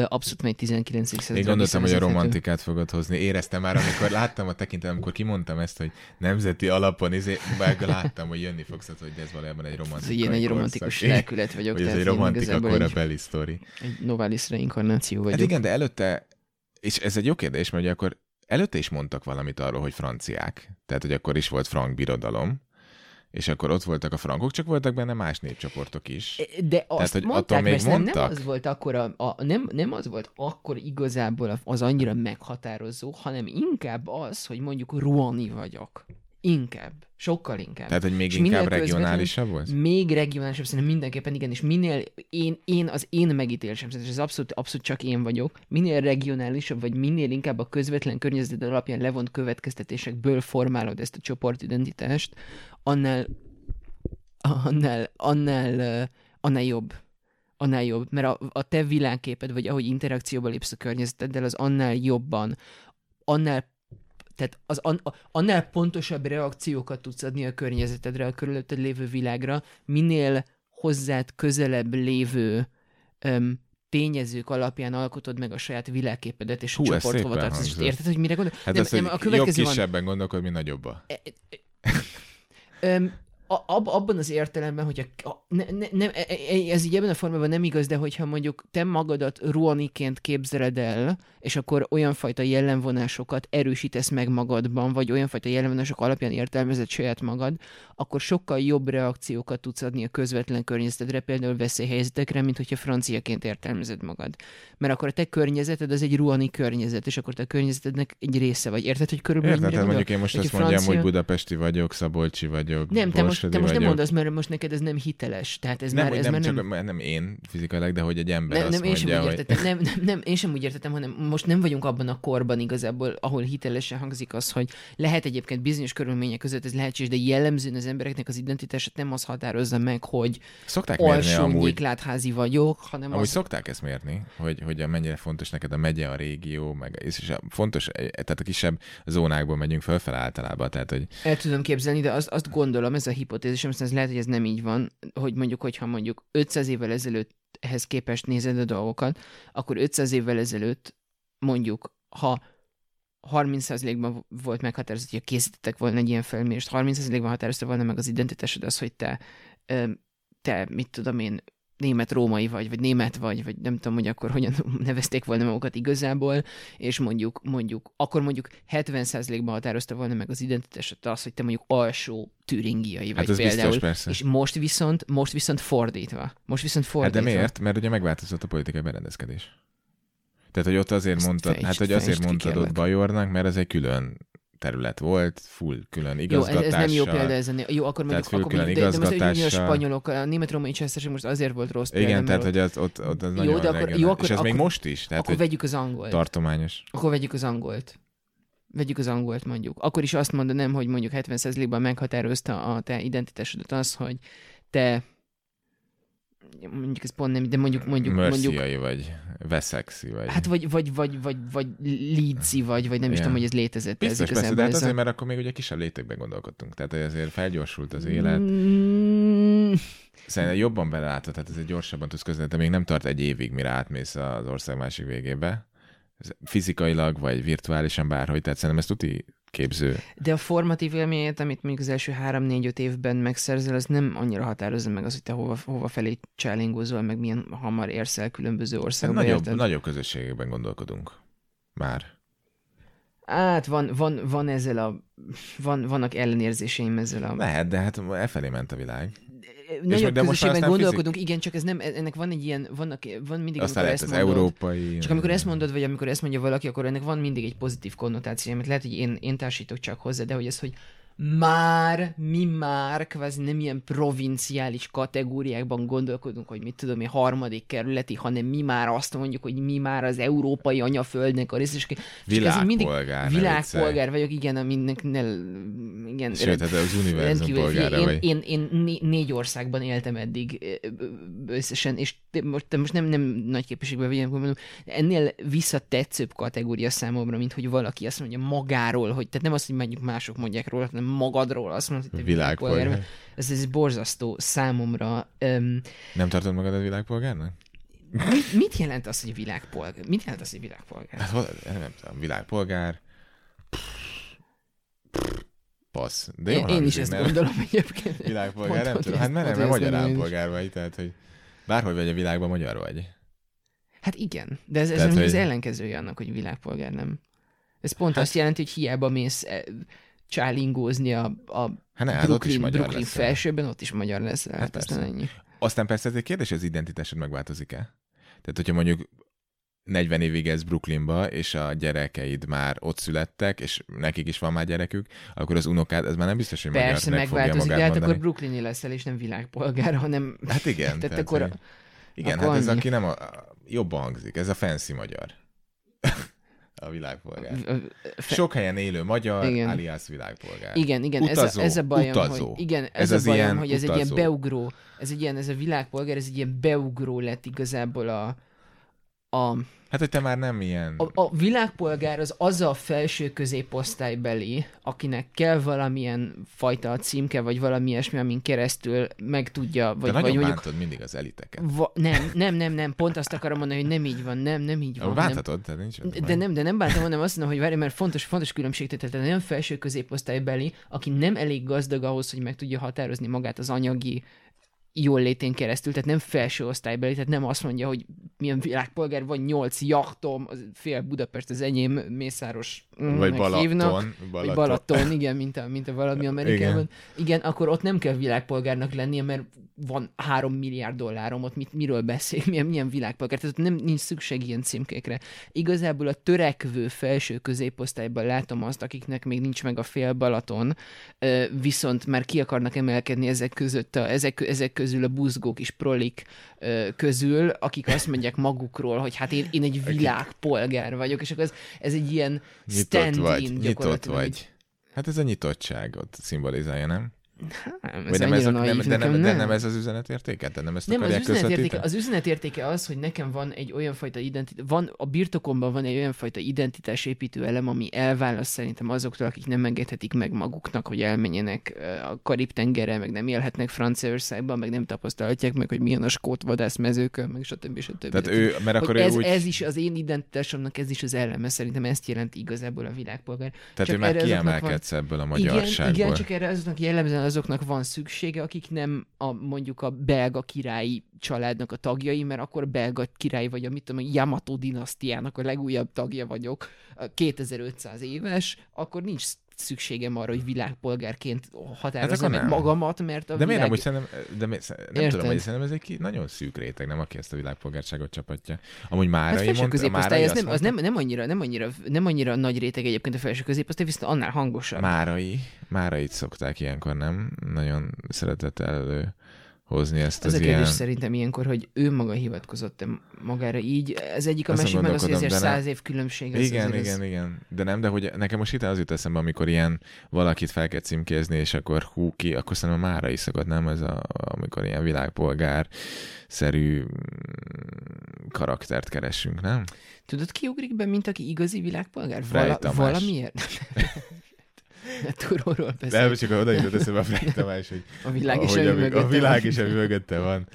abszolút megy 19. századra. Én gondoltam, hogy a romantikát fogod hozni. Éreztem már, amikor láttam a tekintem, amikor kimondtam ezt, hogy nemzeti alapon, izé, meg láttam, hogy jönni fogsz, hogy ez valójában egy romantikus. Ilyen egy romantikus lelkület vagyok. Hogy ez egy romantika korabeli sztori. Egy novalis reinkarnáció vagyok. Hát igen, de előtte, és ez egy jó kérdés, mert ugye akkor előtte is mondtak valamit arról, hogy franciák. Tehát, hogy akkor is volt frank birodalom és akkor ott voltak a frankok, csak voltak benne más népcsoportok is. De azt Tehát, hogy mondták, még mondtak? Nem az volt akkor, a, a, nem, nem az volt akkor igazából az annyira meghatározó, hanem inkább az, hogy mondjuk ruani vagyok. Inkább. Sokkal inkább. Tehát, hogy még és inkább regionálisabb volt? Még regionálisabb, szerintem mindenképpen igen, és minél én, én az én megítélésem, és ez abszolút, abszolút csak én vagyok, minél regionálisabb, vagy minél inkább a közvetlen környezet alapján levont következtetésekből formálod ezt a csoportidentitást, annál, annál, annál, annál jobb annál jobb, mert a, a te világképed, vagy ahogy interakcióba lépsz a környezeteddel, az annál jobban, annál tehát az, an, annál pontosabb reakciókat tudsz adni a környezetedre, a körülötted lévő világra, minél hozzád közelebb lévő um, tényezők alapján alkotod meg a saját világképedet és Hú, a csoport hova tartozás. Érted, hogy mire gondol? Hát nem, nem, a következő jobb kisebben van... gondolkod, mint nagyobba. E, e, e, ab, abban az értelemben, hogy a, ne, ne, ne, e, e, ez így ebben a formában nem igaz, de hogyha mondjuk te magadat ruaniként képzeled el, és akkor olyan fajta jellemvonásokat erősítesz meg magadban, vagy olyan fajta jellemvonások alapján értelmezed saját magad, akkor sokkal jobb reakciókat tudsz adni a közvetlen környezetedre, például veszélyhelyzetekre, mint hogyha franciaként értelmezed magad. Mert akkor a te környezeted az egy ruani környezet, és akkor te a környezetednek egy része vagy. Érted, hogy körülbelül Érted, hát mondjuk én most azt francia... mondjam, hogy budapesti vagyok, szabolcsi vagyok, Nem, te most, te most nem mondasz, mert most neked ez nem hiteles. Tehát ez nem, már, ez nem, már csak, nem... nem én fizikailag, de hogy egy ember nem, azt nem, mondja, én sem hogy... Értettem, nem, nem, nem, én sem úgy értettem, hanem most nem vagyunk abban a korban igazából, ahol hitelesen hangzik az, hogy lehet egyébként bizonyos körülmények között ez lehetséges, de jellemzően az embereknek az identitását nem az határozza meg, hogy szokták mérni amúgy, nyéklátházi vagyok, hanem amúgy az... szokták ezt mérni, hogy, hogy mennyire fontos neked a megye, a régió, meg és fontos, tehát a kisebb zónákból megyünk fölfel általában, tehát hogy... El tudom képzelni, de azt, azt gondolom, ez a hipotézisem, ez lehet, hogy ez nem így van, hogy mondjuk, hogyha mondjuk 500 évvel ezelőtt ehhez képest nézed a dolgokat, akkor 500 évvel ezelőtt mondjuk, ha 30%-ban volt meghatározott, hogy készítettek volna egy ilyen felmérést, 30%-ban határozta volna meg az identitásod az, hogy te, te mit tudom én, német-római vagy, vagy német vagy, vagy nem tudom, hogy akkor hogyan nevezték volna magukat igazából, és mondjuk, mondjuk, akkor mondjuk 70%-ban határozta volna meg az identitásod az, hogy te mondjuk alsó türingiai vagy hát például. Biztos, persze. És most viszont, most viszont fordítva. Most viszont fordítva. Hát de miért? Mert ugye megváltozott a politikai berendezkedés. Tehát, hogy ott azért mondtad, fejtsd, hát, hogy azért mondtad ott Bajornak, mert ez egy külön terület volt, full külön igazgatással. Jó, ez, ez nem jó példa, ez a, jó, akkor mondjuk, akkor külön mondjuk, de, de most a spanyolok, a német-római cseszteség most azért volt rossz példa, Igen, tehát, hogy az, ott, ott az jó, nagyon de akkor, jó, akkor, És ez akkor, még most is. Tehát, akkor vegyük az angolt. Tartományos. Akkor vegyük az angolt. Vegyük az angolt mondjuk. Akkor is azt mondanám, hogy mondjuk 70%-ban meghatározta a te identitásodat az, hogy te mondjuk ez pont nem, de mondjuk mondjuk... Merciai vagy, Veszexi vagy. Hát vagy, vagy, vagy, vagy, vagy Leedsi vagy, vagy nem is tudom, hogy ez létezett. Biztos, ez persze, de hát azért, a... mert akkor még ugye kisebb létekben gondolkodtunk. Tehát azért felgyorsult az élet. Mm. Szerintem jobban belelátod, tehát ez egy gyorsabban tudsz közölni, de még nem tart egy évig, mire átmész az ország másik végébe. fizikailag, vagy virtuálisan bárhogy, tehát szerintem ez tuti képző. De a formatív élményét, amit mondjuk az első három-négy-öt évben megszerzel, az nem annyira határozza meg az, hogy te hova, hova felé csálingózol, meg milyen hamar érsz el különböző országba. Nagyobb, érted? nagyobb közösségekben gondolkodunk. Már. Hát van, van, van ezzel a, van, vannak ellenérzéseim ezzel a... Lehet, de hát e felé ment a világ. Nagyobb de közösségben gondolkodunk, igen, csak ez nem, ennek van egy ilyen, vannak, van mindig, Aztán amikor ezt mondod, európai... csak amikor ezt mondod, vagy amikor ezt mondja valaki, akkor ennek van mindig egy pozitív konnotáció, amit lehet, hogy én, én társítok csak hozzá, de hogy ez, hogy már, mi már kvázi nem ilyen provinciális kategóriákban gondolkodunk, hogy mit tudom én, harmadik kerületi, hanem mi már azt mondjuk, hogy mi már az európai anyaföldnek a részes. Világpolgár. Világpolgár vagyok, igen, aminek ne, igen. Sőt, hát az univerzum polgára én, vagy. Én, én, én, négy országban éltem eddig összesen, és most, most nem, nem nagy képességben vagyok, mondom, ennél visszatetszőbb kategória számomra, mint hogy valaki azt mondja magáról, hogy tehát nem azt, hogy mondjuk mások mondják róla, hanem magadról azt mondod, hogy te világpolgár. világpolgár. Ez, ez borzasztó számomra. Um, nem tartod magadat világpolgárnak? mit, mit jelent az, hogy világpolgár? Mit jelent az, hogy világpolgár? Hát, nem tudom, világpolgár. Passz. De jó én, én is ezt nem? gondolom egyébként. Világpolgár, nem tudom. Hát mert nem, magyar állampolgár vagy, tehát hogy bárhol vagy a világban magyar vagy. Hát igen, de ez, ez tehát, hogy... az ellenkezője annak, hogy világpolgár nem. Ez pont hát... azt jelenti, hogy hiába mész csálingózni a, a hát ne, Brooklyn, ott is Brooklyn lesz felsőben, ott is magyar lesz. Hát, hát aztán ennyi. Aztán persze ez egy kérdés, az identitásod megváltozik-e? Tehát, hogyha mondjuk 40 évig ez Brooklynba, és a gyerekeid már ott születtek, és nekik is van már gyerekük, akkor az unokád, ez már nem biztos, hogy Persze, magyar megváltozik, de hát mondani. akkor Brooklyni leszel, és nem világpolgár, hanem... Hát igen. tehát, tehát akkor... Igen, akkor hát ez annyi. aki nem a... jobban hangzik, ez a fancy magyar. A világpolgár. Sok helyen élő magyar, igen. alias világpolgár. Igen, igen, utazó, ez, a, ez a bajom, utazó. hogy, igen, ez, ez a az bajom, ilyen hogy ez utazó. egy ilyen beugró, ez egy ilyen, ez a világpolgár, ez egy ilyen beugró lett igazából a, a Hát, hogy te már nem ilyen... A, a világpolgár az az a felső középosztálybeli, akinek kell valamilyen fajta címke, vagy valami ilyesmi, amin keresztül meg tudja, vagy, De vagy nagyon mondjuk... bántod mindig az eliteket. Va, nem, nem, nem, nem, pont azt akarom mondani, hogy nem így van, nem, nem így van. Bántatod, de nincs. De nem, de nem bántam, hanem azt mondom, hogy várj, mert fontos, fontos különbség, tehát nem felső középosztálybeli, aki nem elég gazdag ahhoz, hogy meg tudja határozni magát az anyagi jól létén keresztül, tehát nem felső osztálybeli, tehát nem azt mondja, hogy milyen világpolgár van, nyolc jachtom, fél Budapest az enyém, Mészáros vagy Balaton, hívnak, Balaton. Vagy Balaton, igen, mint a, mint a valami Amerikában. Igen. igen, akkor ott nem kell világpolgárnak lennie, mert van három milliárd dollárom, ott mit, miről beszél, milyen, milyen világpolgár, tehát ott nem, nincs szükség ilyen címkékre. Igazából a törekvő felső középosztályban látom azt, akiknek még nincs meg a fél Balaton, viszont már ki akarnak emelkedni ezek között, a, ezek, ezek közül a buzgók és prolik közül, akik azt mondják magukról, hogy hát én, én egy világpolgár vagyok, és akkor ez, ez egy ilyen nyitott vagy, nyitott vagy. Hát ez a nyitottságot szimbolizálja, nem? Nem, ez nem ez a, nem, naív, de, nem, nem, de nem ez az üzenetértéke? De nem ezt nem, az üzenetértéke, az üzenetértéke az, hogy nekem van egy olyan fajta identitás, van, a birtokomban van egy olyan fajta identitásépítő elem, ami elválaszt szerintem azoktól, akik nem engedhetik meg maguknak, hogy elmenjenek a Karib-tengerre, meg nem élhetnek Franciaországban, meg nem tapasztalhatják meg, hogy milyen a skót vadászmezőkön, meg stb. stb. Tehát ő, mert akkor ez, úgy... ez is az én identitásomnak, ez is az eleme, szerintem ezt jelent igazából a világpolgár. Tehát csak ő már kiemelkedsz van... ebből a magyarságból. Igen, igen, csak erre azoknak jellemzően azoknak van szüksége, akik nem a, mondjuk a belga királyi családnak a tagjai, mert akkor belga király vagy a mit tudom, a Yamato dinasztiának a legújabb tagja vagyok, 2500 éves, akkor nincs szükségem arra, hogy világpolgárként határozzam hát meg magamat, mert a De világ... miért nem, hogy szerintem, de miért, nem Érted? tudom, hogy szerintem ez egy nagyon szűk réteg, nem aki ezt a világpolgárságot csapatja. Amúgy Márai hát mondta, Márai ez nem, az nem, nem, annyira, nem, annyira, nem annyira nagy réteg egyébként a felső középosztály, viszont annál hangosabb. Márai, Márait szokták ilyenkor, nem? Nagyon szeretett elő hozni ezt az, az a ilyen... kérdés szerintem ilyenkor, hogy ő maga hivatkozott -e magára így. Ez egyik, a Azt másik meg az, hogy ezért száz év különbség. Ez igen, igen, ez... igen. De nem, de hogy nekem most itt az jut eszembe, amikor ilyen valakit fel kell címkézni, és akkor hú ki, akkor szerintem mára is szokott, nem? Ez a, amikor ilyen világpolgár szerű karaktert keresünk, nem? Tudod, ki ugrik be, mint aki igazi világpolgár? Vala, valamiért? Túróról beszél. Nem, csak oda jutott eszembe a Frey Tamás, hogy a világ is, ami a, a világ is, ami mögötte van.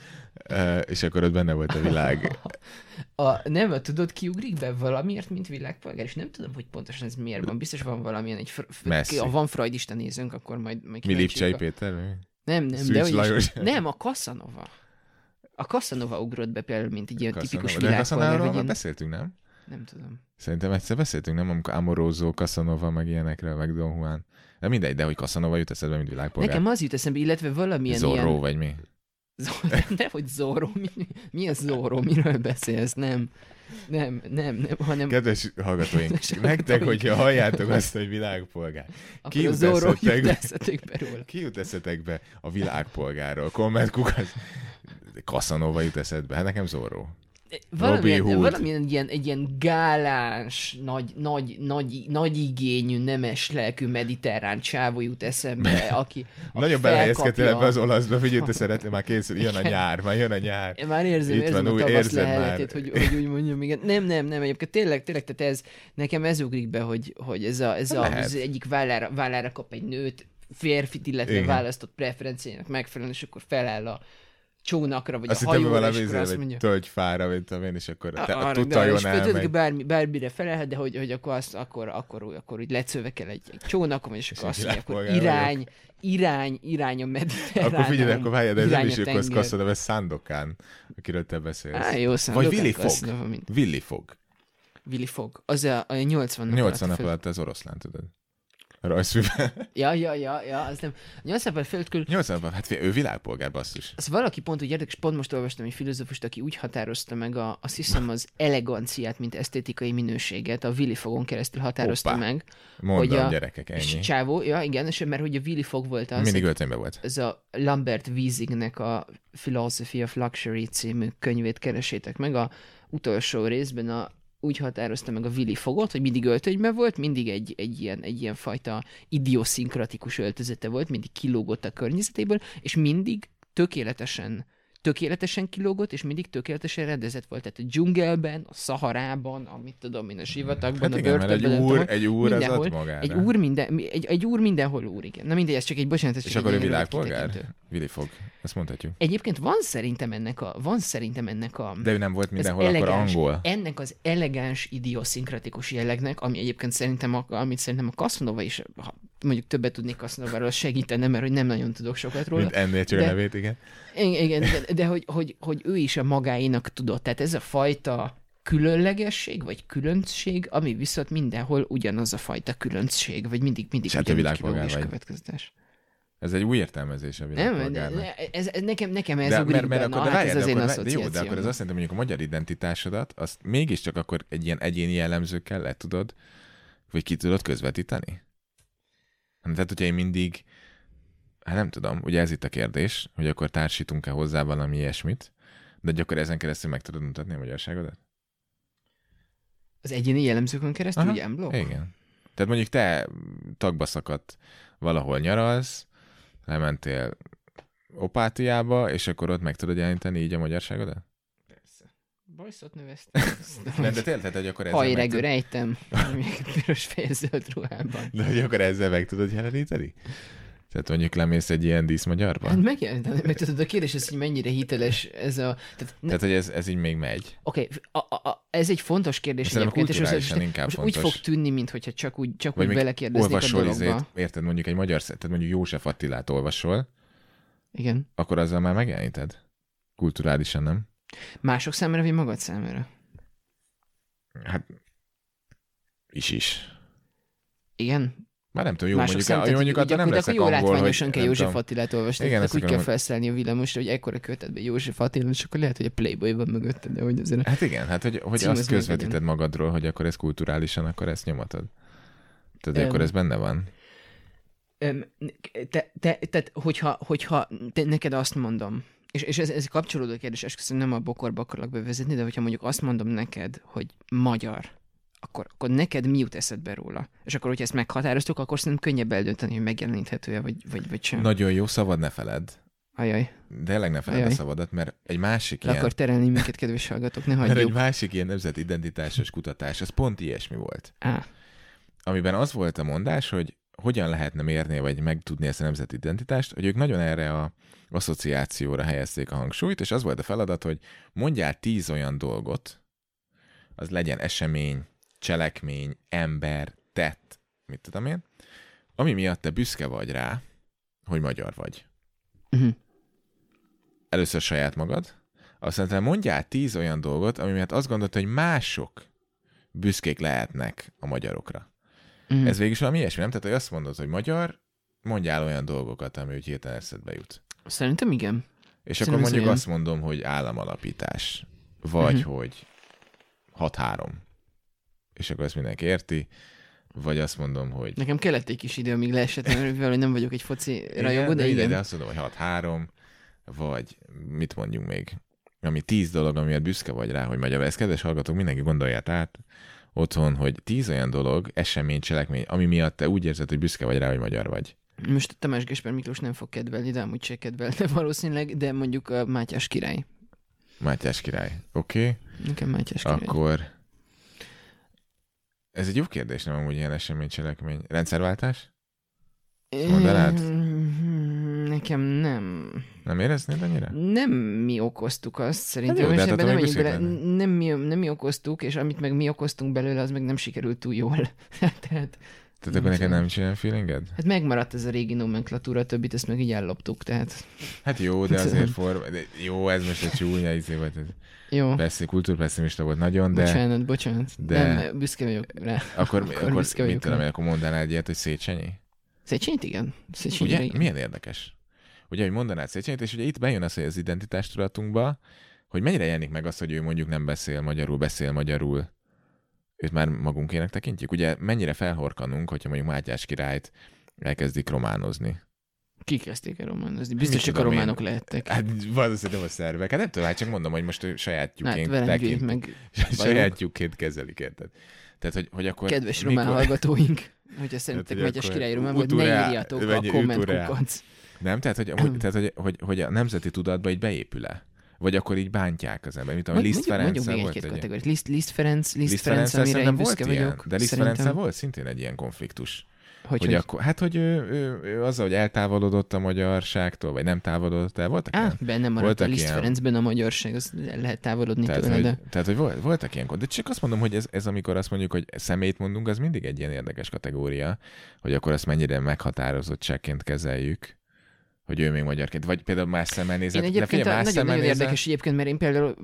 Uh, és akkor ott benne volt a világ. A, nem, tudod, kiugrik be valamiért, mint világpolgár, és nem tudom, hogy pontosan ez miért van. Biztos van valamilyen egy... Fr- Messzi. ha van freudista nézőnk, akkor majd... majd Mi Lipcsei a- Péter? mi? Nem, nem, Szűcs de hogy Lajos. is, nem, a Casanova. A Casanova ugrott be például, mint egy ilyen Casanova. tipikus De világpolgár, Casanováról vagy már ilyen... beszéltünk, nem? Nem tudom. Szerintem egyszer beszéltünk, nem? Amikor Amorozó, Casanova, meg ilyenekről, meg Don Juan. De mindegy, de hogy Casanova jut eszedbe, mint világpolgár. Nekem az jut eszembe, illetve valamilyen Zorro, ilyen... vagy mi? Zor- nem, hogy Zorro, mi, mi a Zorro, miről beszélsz, nem. Nem, nem, nem, hanem Kedves hallgatóink, Kedves nektek, hallgatóink. hogyha halljátok azt, hogy világpolgár, akkor ki jut Zorro jut eszetekbe róla. ki jut eszetekbe a világpolgárról? Komment kukac. Casanova jut eszedbe. Hát nekem Zorro. Valamilyen, valamilyen ilyen, egy ilyen gáláns, nagy, nagy, nagy, nagy igényű, nemes lelkű mediterrán csávó jut eszembe, aki, aki Nagyon belehelyezkedtél ebbe az olaszba, figyelj, te szeretnél, már készül, jön a nyár, már jön a nyár. Én már érzem, Itt érzem van, a tavasz érzed már. leheletét, hogy, hogy úgy mondjam, igen. Nem, nem, nem, egyébként tényleg, tényleg, tehát ez, nekem ez ugrik be, hogy, hogy ez, a, ez a, az egyik vállára, vállára kap egy nőt, férfit, illetve Igen. választott preferenciának megfelelően, és akkor feláll a csónakra, vagy Azt a hajóra, valami és akkor izé, azt vagy mondja, tölgyfára, mint tudom én, és akkor te, a arra, de, tutajon és elmegy. bármi, bármire felelhet, de hogy, hogy akkor, azt, akkor, akkor, úgy- akkor úgy lecövekel egy, egy csónakon, és akkor egy azt mondja, akkor irány, irány, irány a mediterrán. Akkor figyelj, akkor várjad, ez nem is a tenger. Kasszadov, ez Szándokán, akiről te beszélsz. Á, jó szám, Vagy Willy mint Willy Fog. Willy Fogg. Az a, a 80 nap 80 nap alatt az oroszlán, tudod. A rajzfilmben. Ja, ja, ja, ja, az nem. A 80 nap alatt földkül 80 nap, hát fi- ő világpolgár basszus. az valaki pont úgy érdekes, pont most olvastam egy filozófust, aki úgy határozta meg a, azt hiszem az eleganciát, mint esztétikai minőséget, a Willy Fogon keresztül határozta Hoppá. meg. Mondom, Hogy a- gyerekek, És ennyi. csávó, ja igen, és mert hogy a Willy Fog volt az, Mindig egy- öltönybe volt. ez a Lambert Wiesignek a Philosophy of Luxury című könyvét keresétek meg. A utolsó részben a, úgy határozta meg a Willy Fogot, hogy mindig öltönyben volt, mindig egy, egy, ilyen, egy ilyen fajta idioszinkratikus öltözete volt, mindig kilógott a környezetéből, és mindig tökéletesen tökéletesen kilógott, és mindig tökéletesen rendezett volt. Tehát a dzsungelben, a Szaharában, amit tudom én, a sivatagban, Hát a igen, egy börtönben, nem úr, tudom, egy úr az mindenhol. ad magára. egy úr, minden, egy, egy úr mindenhol úr, igen. Na mindegy, ez csak egy, bocsánat, ez És csak akkor ő egy világpolgár? Willy Fog. Ezt mondhatjuk. Egyébként van szerintem ennek a, van szerintem ennek a, De ő nem volt mindenhol akkor elegáns, angol. ennek az elegáns idioszinkratikus jellegnek, ami egyébként szerintem, a, amit szerintem a Casanova is, ha mondjuk többet tudnék Caszanováról, az segítene, mert hogy nem nagyon tudok sokat róla. Mint ennél csak a De- nevét, igen. Igen, igen de, de hogy, hogy, hogy, ő is a magáénak tudott. Tehát ez a fajta különlegesség, vagy különbség, ami viszont mindenhol ugyanaz a fajta különbség, vagy mindig, mindig És hát te ugyanúgy világpolgár kilóg és vagy. következés. Ez egy új értelmezés a Nem, világpolgárnak. de ez, ez, nekem, nekem ez de, mert, mert akkor, Na, de hát ez az én akkor, de jó, de akkor ez azt jelenti, mondjuk a magyar identitásodat, azt mégiscsak akkor egy ilyen egyéni jellemzőkkel le tudod, vagy ki tudod közvetíteni? Tehát, hogyha én mindig, hát nem tudom, ugye ez itt a kérdés, hogy akkor társítunk-e hozzá valami ilyesmit, de akkor ezen keresztül meg tudod mutatni a magyarságodat? Az egyéni jellemzőkön keresztül, Aha, ugye blokk? Igen. Tehát mondjuk te tagba szakadt valahol nyaralsz, lementél Opátiába, és akkor ott meg tudod jeleníteni így a magyarságodat? Bajszot növesztem. Nem, de tényleg, hogy akkor ezzel meg Hajregő tud- rejtem, még piros fejezőlt ruhában. De hogy akkor ezzel meg tudod jeleníteni? Tehát mondjuk lemész egy ilyen díszmagyarba? Hát megjelentem, mert tudod, a kérdés az, hogy mennyire hiteles ez a... Tehát, ne, Tehát, hogy ez, ez így még megy. Oké, a, ez egy fontos kérdés Szerintem egyébként, és kulturálisan most, inkább most fontos. úgy fog tűnni, mintha csak úgy, csak Vagy úgy belekérdeznék a dologba. izét, érted, mondjuk egy magyar szett, tehát mondjuk József Attilát olvasol, Igen. akkor azzal már megjeleníted? Kulturálisan, nem? Mások számára, vagy magad számára? Hát is is. Igen. Már nem tudom, jó, Mások mondjuk, jó, mondjuk attól nem akkor leszek jó angol, látványosan hogy kell József. Attilát olvasni. Igen, Igen, ezt úgy kell felszállni a villamosra, hogy ekkora kötetben József Attila, és akkor lehet, hogy a Playboy van mögötte, de hogy azért... Hát igen, hát hogy, hogy azt közvetíted magadról, hogy akkor ez kulturálisan, akkor ezt nyomatod. Tehát Em, akkor ez benne van. Öm, te, te, tehát, hogyha, hogyha te, neked azt mondom, és, és ez, ez kapcsolódó kérdés, esküszöm nem a bokorba akarlak bevezetni, de hogyha mondjuk azt mondom neked, hogy magyar, akkor, akkor neked mi jut eszedbe róla? És akkor, hogyha ezt meghatároztuk, akkor szerintem könnyebb eldönteni, hogy megjeleníthető-e, vagy, vagy, vagy sem. Nagyon jó, szabad ne feled. Ajaj, De tényleg ne feled a Ajaj. szavadat, mert egy másik le ilyen, akar terelni minket, kedves hallgatók, ne mert egy hagyjuk. másik ilyen nemzeti identitásos kutatás, az pont ilyesmi volt. Á, Amiben az volt a mondás, hogy hogyan lehetne mérni, vagy megtudni ezt a nemzeti identitást, hogy ők nagyon erre a asszociációra helyezték a hangsúlyt, és az volt a feladat, hogy mondjál tíz olyan dolgot, az legyen esemény, cselekmény, ember, tett, mit tudom én, ami miatt te büszke vagy rá, hogy magyar vagy. Uh-huh. Először saját magad, aztán mondjál tíz olyan dolgot, ami miatt azt gondolod, hogy mások büszkék lehetnek a magyarokra. Uh-huh. Ez végig is valami ilyesmi, nem? Tehát, hogy azt mondod, hogy magyar, mondjál olyan dolgokat, ami úgy hirtelen eszedbe jut. Szerintem igen. És Szerintem akkor mondjuk azt mondom, hogy államalapítás, vagy Mhm. hogy 6-3. És akkor ezt mindenki érti, vagy azt mondom, hogy Nekem kellett egy kis idő, amíg leesett, mert mivel hogy nem vagyok egy foci rajongó, de igen. de azt mondom, hogy 6-3, vagy mit mondjunk még, ami 10 dolog, amiért büszke vagy rá, hogy magyar. Ezt kedves hallgatók, mindenki gondolját át otthon, hogy 10 olyan dolog, esemény, cselekmény, ami miatt te úgy érzed, hogy büszke vagy rá, hogy magyar vagy. Most a Tamás Gesper Miklós nem fog kedvelni, de amúgy se kedvelte valószínűleg, de mondjuk a Mátyás király. Mátyás király. Oké, okay. Nekem Mátyás király. akkor ez egy jó kérdés, nem amúgy ilyen esemény, cselekmény. Rendszerváltás? mondanád? Nekem nem. Nem éreznéd annyira? Nem mi okoztuk azt, szerintem, jó, de hát nem menjünk bele. Nem mi, nem mi okoztuk, és amit meg mi okoztunk belőle, az meg nem sikerült túl jól. Tehát, Tehát Nem akkor neked tudom. nem csinál feelinged? hát megmaradt ez a régi nomenklatúra, a többit ezt meg így elloptuk, tehát Hát jó, de Hát, azért for... De jó, ez most egy csúnya izé volt. Ez jó. Persze, kultúrpesszimista volt nagyon, de Bocsánat, bocsánat. de- Nem, büszke vagyok rá. akkor, Akkor akkor, büszke mit vagyok tudom rá. én, akkor mondanál egy ilyet, hogy Széchenyi? Széchenyt igen. Széchenyire Ugye? igen. Milyen érdekes. Ugye, hogy mondanád Széchenyit, és ugye itt bejön az, hogy az identitástudatunkba, hogy mennyire jelenik meg az, hogy ő mondjuk nem beszél magyarul, beszél magyarul, őt már magunkének tekintjük. Ugye mennyire felhorkanunk, hogyha mondjuk Mátyás királyt elkezdik románozni. Kik kezdték el románozni? Biztos, csak a tudom én? románok lehettek. Hát valószínűleg a szervek. Hát nem tudom, hát csak mondom, hogy most Hát sajátjukként gyűjt tekint, meg sajátjukként kezelik, érted? Tehát, hogy, hogy akkor... kedves román hallgatóink. Hogyha szerintetek ugye Mátyás akkor király román volt, ne írjátok a komment. Nem? Tehát, hogy, hogy, tehát hogy, hogy, hogy, a nemzeti tudatba így beépül-e? Vagy akkor így bántják az ember, mint ahogy Liszt Ferenc volt egy ilyen- kategóriát. Liszt, Liszt Ferenc, Liszt, Liszt Ferenc, Ferenccel amire én büszke ilyen, vagyok. de Liszt Ferenccel volt szintén egy ilyen konfliktus. Hogy, Hogy, hogy, akkor, hát, hogy ő, ő, ő, azzal, hogy eltávolodott a magyarságtól, vagy nem távolodott el, voltak Á, ilyen? benne maradt a voltak Liszt ilyen- Ferencben a magyarság, az lehet távolodni Tehát, tőle, hogy, de tehát, hogy volt, voltak ilyenkor. De csak azt mondom, hogy ez, ez amikor azt mondjuk, hogy szemét mondunk, az mindig egy ilyen érdekes kategória, hogy akkor azt mennyire meghatározottságként kezeljük, hogy ő még magyarként. Vagy például más szemmel nézett. Én egyébként de figyelj, más nagyon, nagyon érdekes egyébként, mert én például,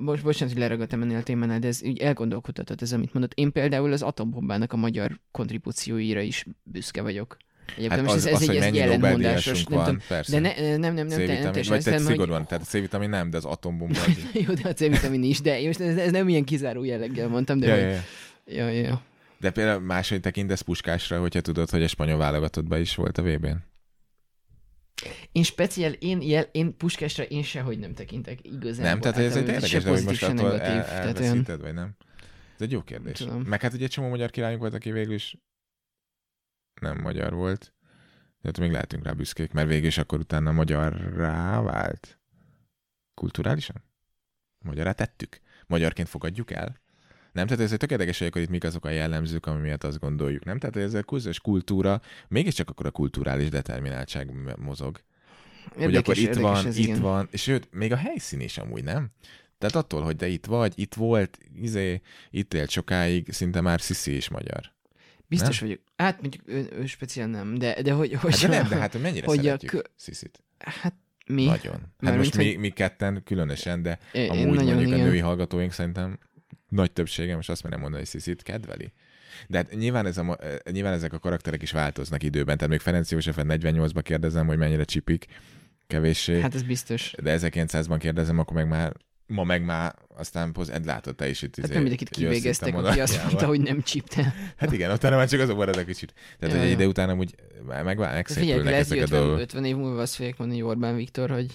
most bocsánat, hogy leragadtam ennél a témánál, de ez úgy elgondolkodhatott ez, amit mondott. Én például az atombombának a magyar kontribúcióira is büszke vagyok. Egyébként Hát most az, ez, az, ez, hogy egy, ez Nobel-díjasunk nem van, tudom. persze. De ne, nem, nem, nem, te, nem, C-vitamin, teljesen vagy te szigorúan, hogy... tehát a C-vitamin nem, de az atombomba. az- Jó, de a C-vitamin is, de most ez, ez nem ilyen kizáró jelleggel mondtam, de ja, hogy... ja. Ja, ja, ja. De például máshogy tekintesz Puskásra, hogyha tudod, hogy a spanyol válogatottban is volt a VB-n. Én speciál, én, jel, én puskásra én sehogy nem tekintek igazán. Nem? Tehát ez egy érdekes, de hogy most attól negatív. el, tehát olyan, vagy nem? Ez egy jó kérdés. Tudom. Meg hát ugye egy csomó magyar királyunk volt, aki végül is nem magyar volt. Tehát még lehetünk rá büszkék, mert végül is akkor utána magyarrá vált. Kulturálisan? Magyarrá tettük. Magyarként fogadjuk el. Nem, tehát ez egy tök érdekes, hogy itt mik azok a jellemzők, ami miatt azt gondoljuk. Nem, tehát ez a közös kultúra, mégiscsak akkor a kulturális determináltság mozog. hogy érdekes, akkor itt van, ez, itt igen. van, és sőt, még a helyszín is amúgy, nem? Tehát attól, hogy te itt vagy, itt volt, izé, itt élt sokáig, szinte már Sziszi is magyar. Biztos vagyok. Hát mondjuk ő, ő speciál nem, de, de hogy... hogy Hát de nem, de hát mennyire hogy a szeretjük kö- Sziszit? Hát mi? Nagyon. Hát Mármint, most mi, hogy- mi ketten különösen, de Én, amúgy én nagyon, mondjuk igen. a női hallgatóink szerintem nagy többsége, most azt merem mondani, hogy Sziszit kedveli. De hát nyilván, ez a, eh, nyilván ezek a karakterek is változnak időben, tehát még Ferenc Józsefet 48-ban kérdezem, hogy mennyire csipik, kevéssé. Hát ez biztos. De 1900-ban kérdezem, akkor meg már, ma meg már aztán poz, Ed látod te is itt. Hát izé, nem mindenkit kivégeztek, aki azt mondta, hogy nem csípte. Hát igen, utána már csak azok marad a kicsit. Tehát, Ja, hogy egy ide után már megvál, Figyelj, megszépülnek ezek hogy a 50, dolgok. 50 év múlva azt fogják mondani, hogy Orbán Viktor, hogy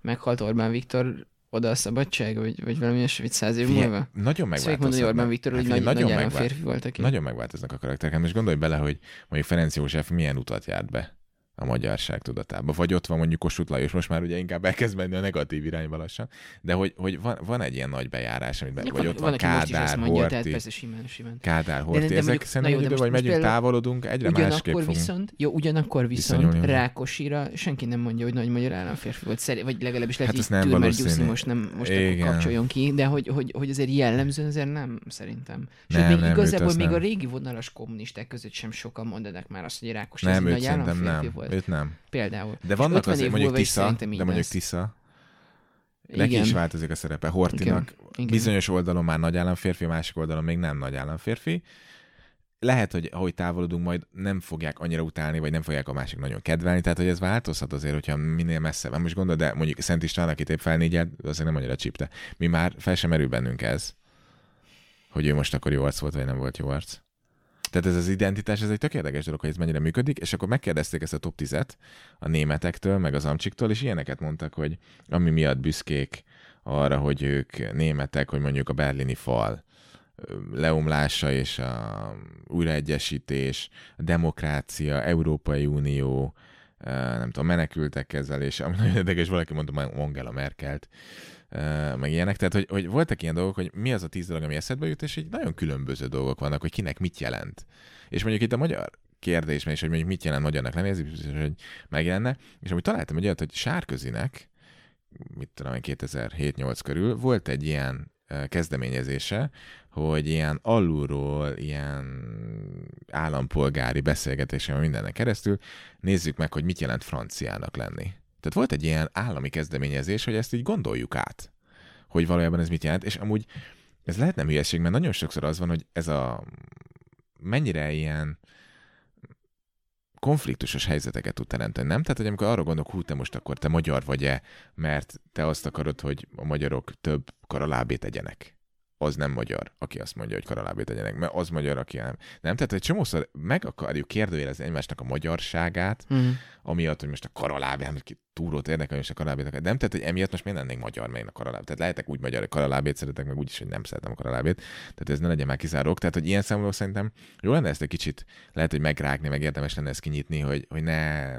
meghalt Orbán Viktor, oda a szabadság, vagy, vagy valami olyasmi, vagy száz év múlva. Nagyon fogják mondani, hogy Orbán megváltoznak. Viktor, hogy Hát nagy, nagy nagyon, állam megvál... férfi volt, aki... nagyon megváltoznak a karakterek. Hát most gondolj bele, hogy mondjuk Ferenc József milyen utat járt be. A magyarság tudatába. Vagy ott van mondjuk Kossuth Lajos, most már ugye inkább elkezd menni a negatív irányba lassan, de hogy, hogy van, van egy ilyen nagy bejárás, amit be, vagy ott van, van Kádár, mondja, Horti, persze, simán, simán. Kádár, Horti, de, de, de ezek szerintem idő, vagy megyünk, például, távolodunk, egyre másképp fogunk viszont, Jó, ugyanakkor viszont Rákosira senki nem mondja, hogy nagy magyar államférfi volt, szeri, vagy legalábbis lehet, hát hogy Tülmer Gyuszi most nem most akkor kapcsoljon ki, de hogy, hogy, hogy azért jellemzően azért nem, szerintem. Sőt, még igazából még a régi vonalas kommunisták között sem sokan mondanak már azt, hogy Rákos nem, nagy államférfi volt. Őt nem. Például. De vannak azért mondjuk Tisza, de mondjuk Tisza, Neki is változik a szerepe. Hortinak Igen. Igen. bizonyos oldalon már nagy államférfi, másik oldalon még nem nagy államférfi. Lehet, hogy ahogy távolodunk, majd nem fogják annyira utálni, vagy nem fogják a másik nagyon kedvelni, tehát hogy ez változhat azért, hogyha minél messze van. Most gondolod, de mondjuk Szent István, aki tép fel négyet, azért nem annyira csípte. Mi már fel sem merül bennünk ez, hogy ő most akkor jó arc volt, vagy nem volt jó arc. Tehát ez az identitás, ez egy tök érdekes dolog, hogy ez mennyire működik, és akkor megkérdezték ezt a top 10 a németektől, meg az amcsiktól, és ilyeneket mondtak, hogy ami miatt büszkék arra, hogy ők németek, hogy mondjuk a berlini fal leomlása és a újraegyesítés, a demokrácia, Európai Unió, nem tudom, menekültek kezelése, ami nagyon érdekes, valaki mondta Angela Merkelt, meg ilyenek. Tehát, hogy, hogy voltak ilyen dolgok, hogy mi az a tíz dolog, ami eszedbe jut, és így nagyon különböző dolgok vannak, hogy kinek mit jelent. És mondjuk itt a magyar kérdés, és hogy mondjuk mit jelent magyarnak lenni, ez biztos, hogy megjelenne. És amit találtam egy olyat, hogy Sárközinek, mit tudom 2007-8 körül, volt egy ilyen kezdeményezése, hogy ilyen alulról, ilyen állampolgári beszélgetésen mindennek keresztül nézzük meg, hogy mit jelent franciának lenni. Tehát volt egy ilyen állami kezdeményezés, hogy ezt így gondoljuk át, hogy valójában ez mit jelent, és amúgy ez lehet nem hülyeség, mert nagyon sokszor az van, hogy ez a mennyire ilyen konfliktusos helyzeteket tud teremteni, nem? Tehát, hogy amikor arra gondolok, hú, te most akkor te magyar vagy-e, mert te azt akarod, hogy a magyarok több karalábét tegyenek az nem magyar, aki azt mondja, hogy karalábét tegyenek, mert az magyar, aki nem. Nem, tehát egy csomószor meg akarjuk kérdőjelezni egymásnak a magyarságát, mm. amiatt, hogy most a karalábét, ki túrót érdekel, és a karalábét. Nem, tehát, hogy emiatt most miért lennénk magyar, meg a karalábét. Tehát lehetek úgy magyar, hogy karalábét szeretek, meg úgy is, hogy nem szeretem a karalábét. Tehát ez ne legyen már kizárók. Tehát, hogy ilyen szempontból szerintem jó lenne ezt egy kicsit, lehet, hogy megrágni, meg érdemes lenne ezt kinyitni, hogy, hogy ne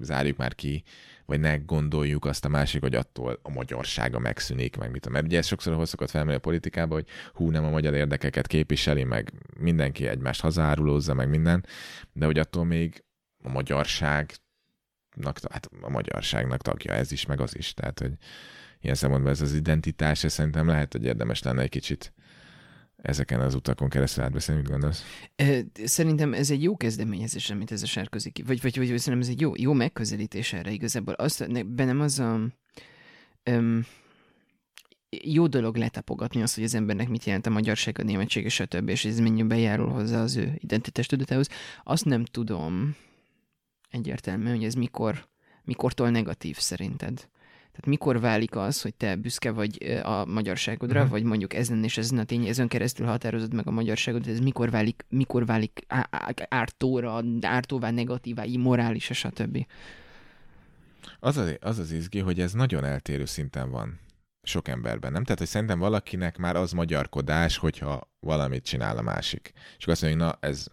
zárjuk már ki vagy ne gondoljuk azt a másik, hogy attól a magyarsága megszűnik, meg mit Mert ugye ez sokszor ahhoz szokott felmenni a politikába, hogy hú, nem a magyar érdekeket képviseli, meg mindenki egymást hazárulózza, meg minden, de hogy attól még a magyarság hát a magyarságnak tagja ez is, meg az is. Tehát, hogy ilyen szempontból ez az identitás, ez szerintem lehet, hogy érdemes lenne egy kicsit ezeken az utakon keresztül átbeszélni, mit gondolsz? Szerintem ez egy jó kezdeményezés, amit ez a sárközik. Vagy, vagy, vagy, vagy szerintem ez egy jó, jó megközelítés erre igazából. Azt, bennem az a... Um, jó dolog letapogatni azt, hogy az embernek mit jelent a magyarság, a németség, és a és ez mennyi bejárul hozzá az ő identitás tudatához. Azt nem tudom egyértelműen, hogy ez mikor, mikortól negatív szerinted. Tehát mikor válik az, hogy te büszke vagy a magyarságodra, uh-huh. vagy mondjuk ezen és ezen a tény, ezen keresztül határozod meg a magyarságot, ez mikor válik, mikor válik ártóra, ártóvá, negatívá, immorális, stb. Az az, az az izgi, hogy ez nagyon eltérő szinten van sok emberben, nem? Tehát, hogy szerintem valakinek már az magyarkodás, hogyha valamit csinál a másik. És akkor azt mondja, hogy na, ez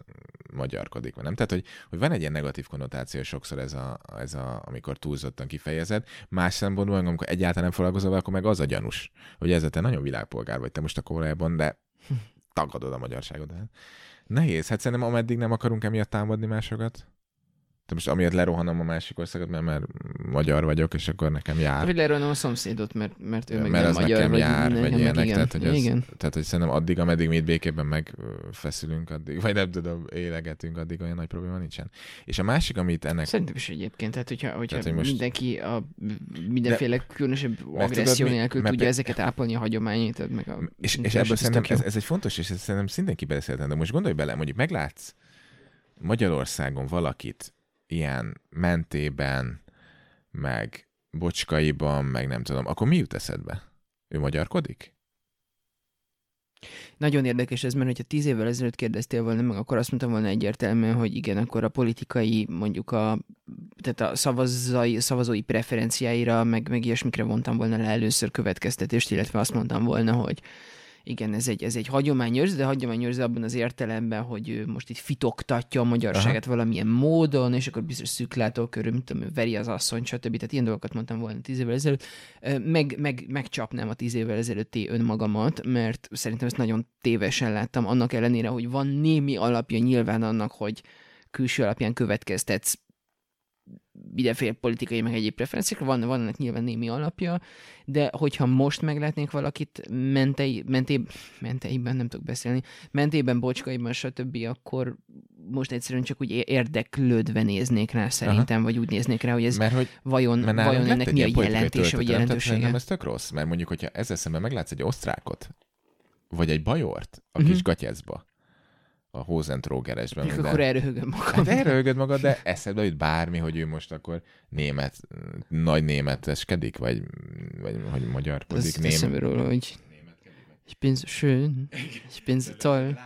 magyarkodik, nem? Tehát, hogy, hogy van egy ilyen negatív konnotáció sokszor ez a, ez a amikor túlzottan kifejezed. Más szempontból, amikor egyáltalán nem foglalkozol akkor meg az a gyanús, hogy ez te nagyon világpolgár vagy te most a korábban, de tagadod a magyarságot. Nehéz. Hát szerintem ameddig nem akarunk emiatt támadni másokat, te most amiatt lerohanom a másik országot, mert, mert magyar vagyok, és akkor nekem jár. Vagy lerohanom a szomszédot, mert, mert ő meg mert nem az magyar. nekem vagy jár, vagy, vagy ilyenek. Igen. Tehát, hogy az, igen. tehát, hogy szerintem addig, ameddig mi itt békében megfeszülünk, addig, vagy nem tudom, élegetünk, addig olyan nagy probléma nincsen. És a másik, amit ennek... Szerintem is egyébként, tehát hogyha, hogyha tehát, hogy most... mindenki a mindenféle de... különösebb agresszió nélkül tudja te... ezeket ápolni a hagyományait, meg a... És, és ebből szerintem ez, ez, egy fontos, és ez szerintem mindenki beszélten, de most gondolj bele, mondjuk meglátsz Magyarországon valakit, ilyen mentében, meg bocskaiban, meg nem tudom, akkor mi jut eszedbe? Ő magyarkodik? Nagyon érdekes ez, mert hogyha tíz évvel ezelőtt kérdeztél volna meg, akkor azt mondtam volna egyértelműen, hogy igen, akkor a politikai, mondjuk a, tehát a szavazai, szavazói preferenciáira, meg, meg ilyesmikre vontam volna le először következtetést, illetve azt mondtam volna, hogy igen, ez egy, ez egy hagyományőrző, de hagyományőrző abban az értelemben, hogy ő most itt fitoktatja a magyarságot Aha. valamilyen módon, és akkor biztos szűklátókörű, mint tudom, veri az asszony, stb. Tehát ilyen dolgokat mondtam volna tíz évvel ezelőtt. Meg, meg, megcsapnám a tíz évvel ezelőtti önmagamat, mert szerintem ezt nagyon tévesen láttam, annak ellenére, hogy van némi alapja nyilván annak, hogy külső alapján következtetsz mindenféle politikai, meg egyéb preferenciák, van, van ennek nyilván némi alapja, de hogyha most meglátnék valakit mentei, menté, menteiben, nem tudok beszélni, mentében, bocskaiban, stb., akkor most egyszerűen csak úgy érdeklődve néznék rá szerintem, Aha. vagy úgy néznék rá, hogy ez mert hogy, vajon, mert vajon ennek mi a jelentése, vagy jelentősége. Nem ez tök rossz, mert mondjuk, hogyha ezzel szemben meglátsz egy osztrákot, vagy egy bajort a uh-huh. kis gatyácba, a Hosentrógeresben. Minden. Akkor elröhögöd magad. Hát elröhögöd magad, de eszedbe jut bármi, hogy ő most akkor német, nagy németeskedik, vagy, vagy hogy magyarkodik. Ez német. róla, hogy ich bin so schön, ich bin so toll.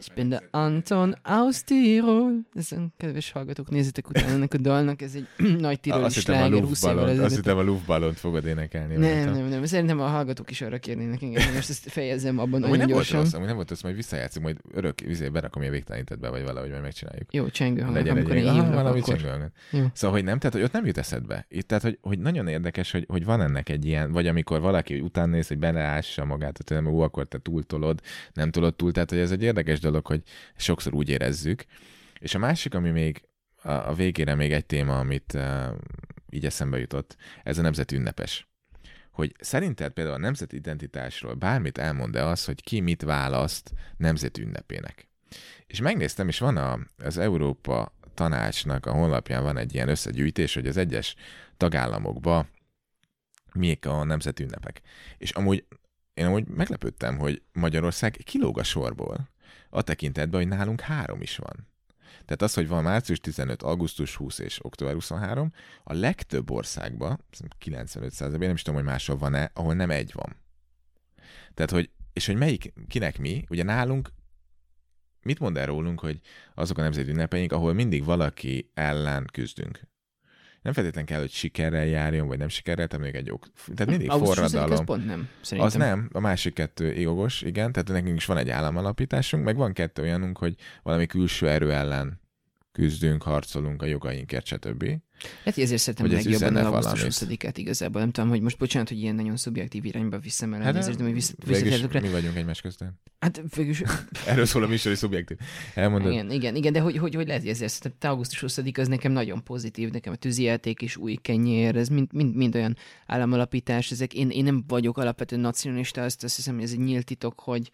Ich bin der Anton aus Tirol. Ez kedves hallgatók, nézzétek utána ennek a dalnak, ez egy nagy tiroli sláger 20 évvel ezelőtt. Azt hittem a luftballont fogod énekelni. Nem, nem, nem, Szerintem a hallgatók is arra kérnének engem, most ezt fejezzem abban nagyon nem gyorsan. Volt rossz, nem volt rossz, majd visszajátszunk, majd örök vizé berakom a végtelenítedbe, vagy valahogy majd megcsináljuk. Jó, csengő hang, Legyen amikor én hívlak, valami akkor... csengő Szóval, hogy nem, tehát, hogy ott nem jut eszedbe. Itt, tehát, hogy, hogy nagyon érdekes, hogy, hogy van ennek egy ilyen, vagy amikor valaki után néz, hogy beleássa magát, hogy nem, akkor te túltolod, nem tudod túl, tehát, hogy ez egy érdekes dolog, hogy sokszor úgy érezzük. És a másik, ami még a, végére még egy téma, amit uh, így eszembe jutott, ez a nemzeti ünnepes. Hogy szerinted például a nemzeti identitásról bármit elmond-e az, hogy ki mit választ nemzeti ünnepének? És megnéztem, és van a, az Európa tanácsnak a honlapján van egy ilyen összegyűjtés, hogy az egyes tagállamokba miek a nemzeti ünnepek. És amúgy én amúgy meglepődtem, hogy Magyarország kilóg a sorból a tekintetben, hogy nálunk három is van. Tehát az, hogy van március 15, augusztus 20 és október 23, a legtöbb országban, 95%-ban, nem is tudom, hogy máshol van-e, ahol nem egy van. Tehát, hogy, és hogy melyik, kinek mi, ugye nálunk mit mond el rólunk, hogy azok a nemzeti ünnepeink, ahol mindig valaki ellen küzdünk nem feltétlenül kell, hogy sikerrel járjon, vagy nem sikerrel, tehát még egy ok. Tehát mindig Augusztus forradalom. Pont nem, szerintem. Az nem, a másik kettő jogos, igen, tehát nekünk is van egy államalapításunk, meg van kettő olyanunk, hogy valami külső erő ellen küzdünk, harcolunk a jogainkért, stb. Hát ezért szeretem legjobban a augusztus 20 igazából. Nem tudom, hogy most bocsánat, hogy ilyen nagyon szubjektív irányba viszem el, hát, nézést, de hogy vissza, vissza mi vagyunk egymás közten. Hát végülis... Erről szól a műsor, hogy szubjektív. Elmondod? Igen, igen, igen, de hogy, hogy, hogy lehet, hogy ezért szerintem te augusztus 20 az nekem nagyon pozitív, nekem a tűzijáték és új kenyér, ez mind, mind, mind olyan államalapítás, ezek, én, én nem vagyok alapvetően nacionalista, azt, azt hiszem, hogy ez egy nyílt titok, hogy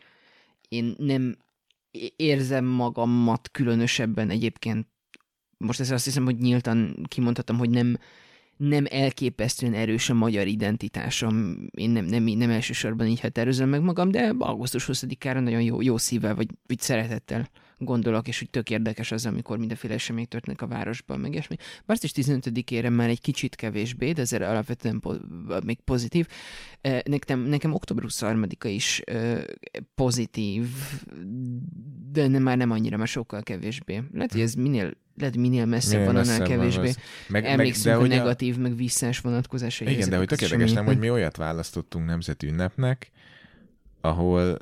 én nem érzem magamat különösebben egyébként most ezt azt hiszem, hogy nyíltan kimondhatom, hogy nem, nem elképesztően erős a magyar identitásom. Én nem, nem, nem elsősorban így határozom meg magam, de augusztus 20-ára nagyon jó, jó szívvel, vagy, vagy szeretettel gondolok, és hogy tök érdekes az, amikor mindenféle esemény történik a városban, meg ilyesmi. Március 15-ére már egy kicsit kevésbé, de ezzel alapvetően po- még pozitív. Nekem, nekem október 23-a is pozitív, de nem, már nem annyira, már sokkal kevésbé. Lehet, hogy ez minél lehet minél messzebb van, annál kevésbé. Van meg, Emlékszünk meg, de a negatív, a... meg visszás vonatkozásai. Igen, de hogy tök érdekes, nem, hogy mi olyat választottunk nemzeti ünnepnek, ahol,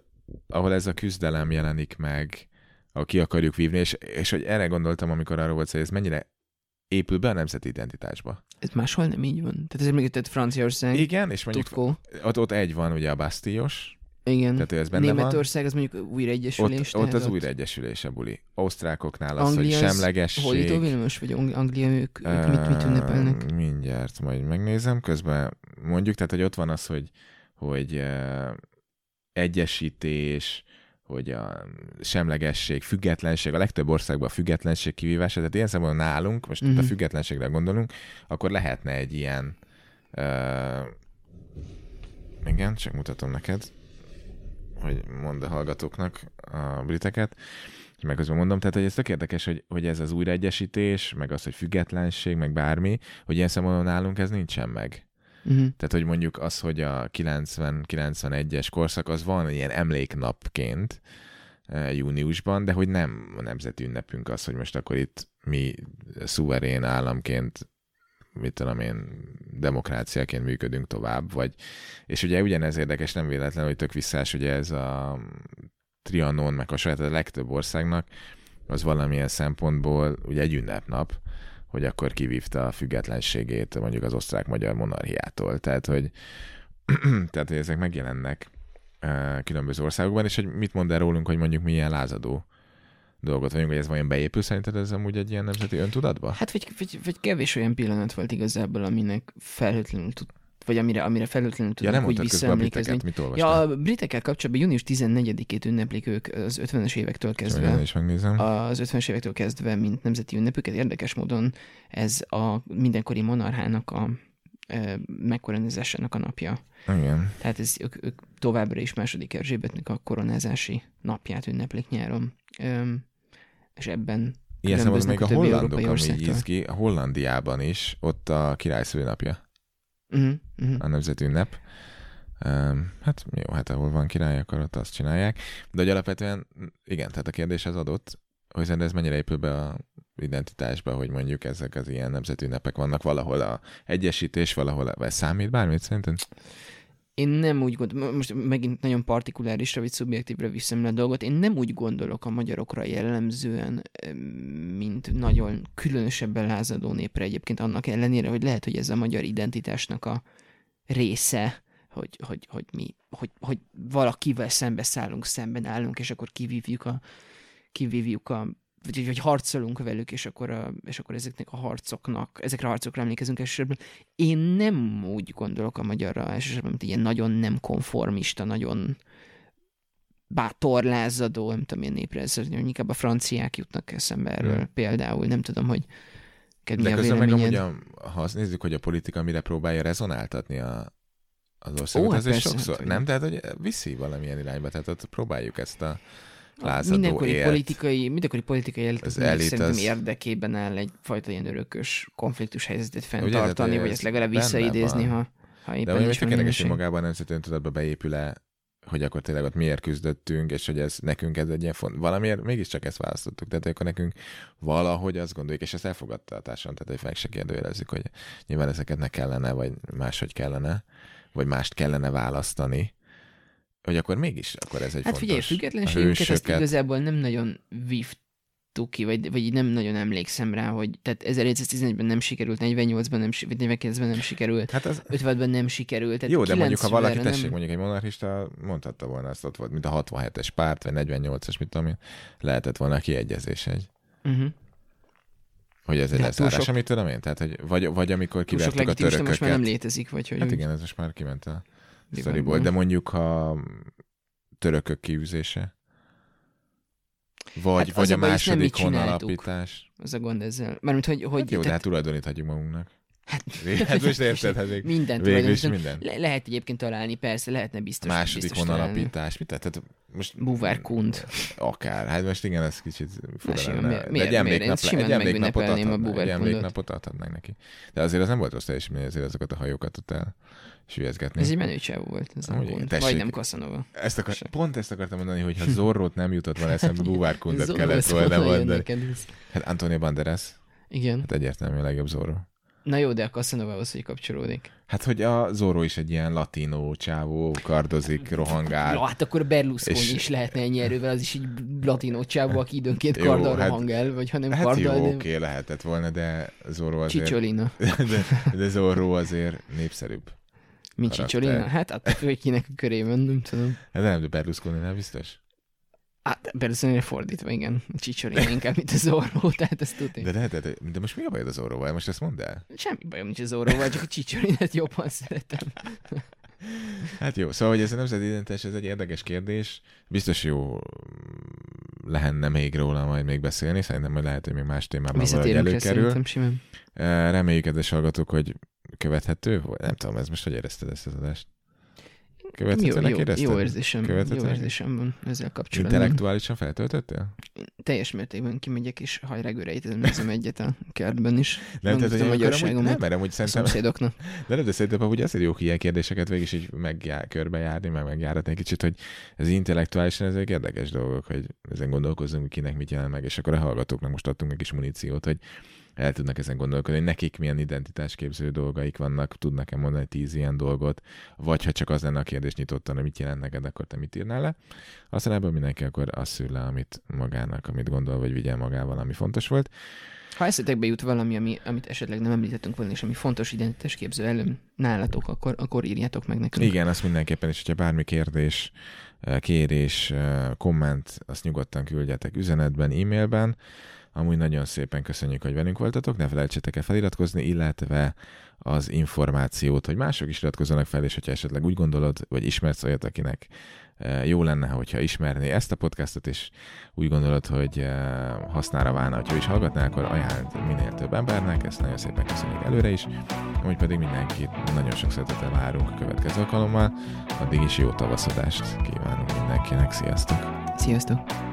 ahol ez a küzdelem jelenik meg, ahol ki akarjuk vívni, és, és hogy erre gondoltam, amikor arról volt hogy ez mennyire épül be a nemzeti identitásba. Ez máshol nem így van. Tehát ez még tett Franciaország. Igen, és mondjuk ott, ott egy van ugye a Bastillos, igen. Tehát ez benne Németország van. az mondjuk újraegyesülés. Ott, ott az újraegyesülése buli. Osztrákoknál az, Anglia hogy semlegesség. Holító Vilmos vagy Anglia, ők, ők mit, mit ünnepelnek? Mindjárt majd megnézem. Közben mondjuk, tehát hogy ott van az, hogy, hogy uh, egyesítés, hogy a semlegesség, függetlenség, a legtöbb országban a függetlenség kivívása, tehát ilyen szempontból nálunk, most uh-huh. a függetlenségre gondolunk, akkor lehetne egy ilyen uh, igen, csak mutatom neked hogy mondd a hallgatóknak a briteket, meg közben mondom, tehát hogy ez tök érdekes, hogy, hogy ez az újraegyesítés, meg az, hogy függetlenség, meg bármi, hogy ilyen szempontból nálunk ez nincsen meg. Uh-huh. Tehát, hogy mondjuk az, hogy a 90-91-es korszak, az van ilyen emléknapként júniusban, de hogy nem a nemzeti ünnepünk az, hogy most akkor itt mi szuverén államként mit tudom én, demokráciaként működünk tovább, vagy, és ugye ugyanez érdekes, nem véletlen, hogy tök visszás, ugye ez a Trianon, meg a saját a legtöbb országnak, az valamilyen szempontból ugye egy ünnepnap, hogy akkor kivívta a függetlenségét mondjuk az osztrák-magyar monarchiától. Tehát, hogy, tehát, hogy ezek megjelennek különböző országokban, és hogy mit mond el rólunk, hogy mondjuk milyen lázadó dolgot vagyunk, hogy ez vajon beépül szerinted ez amúgy egy ilyen nemzeti öntudatba? Hát vagy, vagy, vagy kevés olyan pillanat volt igazából, aminek felhőtlenül tud vagy amire, amire felhőtlenül tudunk ja, úgy visszaemlékezni. Mit ja, a britekkel kapcsolatban június 14-ét ünneplik ők az 50-es évektől kezdve. is megnézem. Az 50-es évektől kezdve, mint nemzeti ünnepüket. Érdekes módon ez a mindenkori monarchának a e, megkoronázásának a napja. Igen. Tehát ez, ők, ők továbbra is második Erzsébetnek a koronázási napját ünneplik nyáron. E, és ebben Ilyen szempontból még a hollandok, ami izgi, Hollandiában is, ott a király szülinapja. Uh-huh, uh-huh. A nemzeti ünnep. Hát jó, hát ahol van király, akkor ott azt csinálják. De hogy alapvetően, igen, tehát a kérdés az adott, hogy ez mennyire épül be a identitásba, hogy mondjuk ezek az ilyen nemzeti ünnepek vannak valahol a egyesítés, valahol, vagy számít bármit szerintem? Én nem úgy gondolom, most megint nagyon partikulárisra vagy szubjektívre viszem le a dolgot, én nem úgy gondolok a magyarokra jellemzően, mint nagyon különösebben lázadó népre egyébként annak ellenére, hogy lehet, hogy ez a magyar identitásnak a része, hogy, hogy, hogy mi, hogy, hogy valakivel szembe szállunk, szemben állunk, és akkor kivívjuk a, kivívjuk a vagy, vagy harcolunk velük, és akkor, a, és akkor ezeknek a harcoknak, ezekre a harcokra emlékezünk elsősorban. Én nem úgy gondolok a magyarra elsősorban, mint ilyen nagyon nem konformista, nagyon bátor, lázadó, nem tudom, milyen népre ez, inkább a franciák jutnak eszembe erről hmm. például, nem tudom, hogy De közben meg amúgy, a, ha azt nézzük, hogy a politika mire próbálja rezonáltatni a, az országot, Ó, hát ez sokszor, hát, nem? Tehát, hogy viszi valamilyen irányba, tehát ott próbáljuk ezt a lázadó mindenkori élt. politikai, mindenkori politikai élet, az elit szerintem az... érdekében áll egyfajta ilyen örökös konfliktus helyzetet fenntartani, Ugye, vagy ezt legalább visszaidézni, ha, ha éppen De most érdekes, hogy magában a nemzeti öntudatba beépül-e, hogy akkor tényleg ott miért küzdöttünk, és hogy ez nekünk ez egy ilyen font. Valamiért mégiscsak ezt választottuk, tehát akkor nekünk valahogy azt gondoljuk, és ezt elfogadta a társadalom, tehát hogy meg se kérdőjelezzük, hogy nyilván ezeket ne kellene, vagy máshogy kellene, vagy mást kellene választani hogy akkor mégis, akkor ez egy Hát figyelj, függetlenségünket ezt igazából nem nagyon vívtuk ki, vagy, vagy nem nagyon emlékszem rá, hogy tehát 1711-ben nem sikerült, 48-ban nem, vagy 49-ben nem sikerült, hát az... 50-ben nem sikerült. Tehát Jó, de mondjuk, ha valaki, tessék, nem... mondjuk egy monarchista mondhatta volna azt ott volt, mint a 67-es párt, vagy 48-as, mit tudom én, lehetett volna kiegyezés egy. Uh-huh. Hogy ez egy hát lezárás, sok... amit tudom én? Tehát, hogy vagy, vagy amikor kivertük a törököket. most már nem létezik, vagy hogy... Hát igen, ez most már kiment a sztoriból, de mondjuk ha törökök kiűzése, vagy, hát vagy a második honalapítás. Az a gond ezzel. Mármint, hogy... hogy hát jó, tehát... de hát tulajdoníthatjuk magunknak. Hát, hát most érted, hát még minden végül is minden. Le- lehet egyébként találni, persze, lehetne biztos. Második biztos honalapítás, mit tehát most... Buvárkund. Akár, hát most igen, ez kicsit fura lenne. Miért, egy emléknap, egy emléknapot adhatnánk, egy emléknapot adhatnánk neki. De azért az nem volt rossz teljesítmény, azért azokat a hajókat ott el sülyezgetni. Ez egy menő csávó volt, ez a Kund. Vagy nem Casanova. Ezt akar, pont ezt akartam mondani, hogy ha Zorrót nem jutott volna eszembe, Buvár Kundet kellett volna mondani. Hát Antonio Banderas. Igen. Hát egyértelmű a legjobb Zorro. Na jó, de a Casanovához hogy kapcsolódik? Hát, hogy a Zorro is egy ilyen latino csávó, kardozik, rohangál. Ja, hát akkor Berlusconi és... is lehetne ennyi erővel, az is egy latino csávó, aki időnként karddal hát, rohangál, vagy ha nem hát karddal. Jó, de... oké, lehetett volna, de Zorro azért... Cicciolina. De, de Zorro azért népszerűbb. Mint Cicciolina? Hát attól, hogy kinek a körében, nem tudom. Hát nem, de Berlusconi nem biztos. Hát Berlusconi fordítva, igen. Cicciolina inkább, mint az Zorro, tehát ezt tudni. De, de, de, de, most mi a bajod az Zorroval? Most ezt mondd el. Semmi bajom nincs az Zorroval, csak a Cicciolinát jobban szeretem. Hát jó, szóval, hogy ez a nemzeti identitás, ez egy érdekes kérdés. Biztos jó lehenne még róla majd még beszélni, szerintem majd lehet, hogy még más témában valahogy előkerül. Simán. Reméljük, kedves hallgatók, hogy követhető? Nem tudom, ez most hogy érezted ezt az adást? Követhetőnek érezted? Jó érzésem, jó érzésem van ezzel kapcsolatban. Intellektuálisan feltöltöttél? Teljes mértékben kimegyek, és hajregőre nézem egyet a kertben is. Nem, tehát, hogy a magyarságomat nem, mert amúgy szerintem... szomszédoknak. De nem, de szerintem hogy azért jó ilyen kérdéseket végig is így megjár, körbejárni, meg megjáratni egy kicsit, hogy ez intellektuálisan ezek érdekes dolgok, hogy ezen gondolkozunk, kinek mit jelent meg, és akkor a hallgatóknak most adtunk egy kis muníciót, hogy el tudnak ezen gondolkodni, hogy nekik milyen identitásképző dolgaik vannak, tudnak-e mondani tíz ilyen dolgot, vagy ha csak az lenne a kérdés nyitottan, hogy mit jelent neked, akkor te mit írnál le. Aztán ebből mindenki akkor azt szűr le, amit magának, amit gondol, vagy vigyel magával, ami fontos volt. Ha eszetekbe jut valami, ami, amit esetleg nem említettünk volna, és ami fontos identitásképző elő nálatok, akkor, akkor írjátok meg nekünk. Igen, azt mindenképpen, és hogyha bármi kérdés, eh, kérés, eh, komment, azt nyugodtan küldjetek üzenetben, e-mailben. Amúgy nagyon szépen köszönjük, hogy velünk voltatok, ne felejtsétek el feliratkozni, illetve az információt, hogy mások is iratkozzanak fel, és hogyha esetleg úgy gondolod, vagy ismersz olyat, akinek eh, jó lenne, hogyha ismerné ezt a podcastot, és úgy gondolod, hogy eh, hasznára válna, hogyha is hallgatnál, akkor ajánld minél több embernek, ezt nagyon szépen köszönjük előre is, amúgy pedig mindenkit nagyon sok szeretettel várunk a következő alkalommal, addig is jó tavaszodást kívánunk mindenkinek, sziasztok! Sziasztok!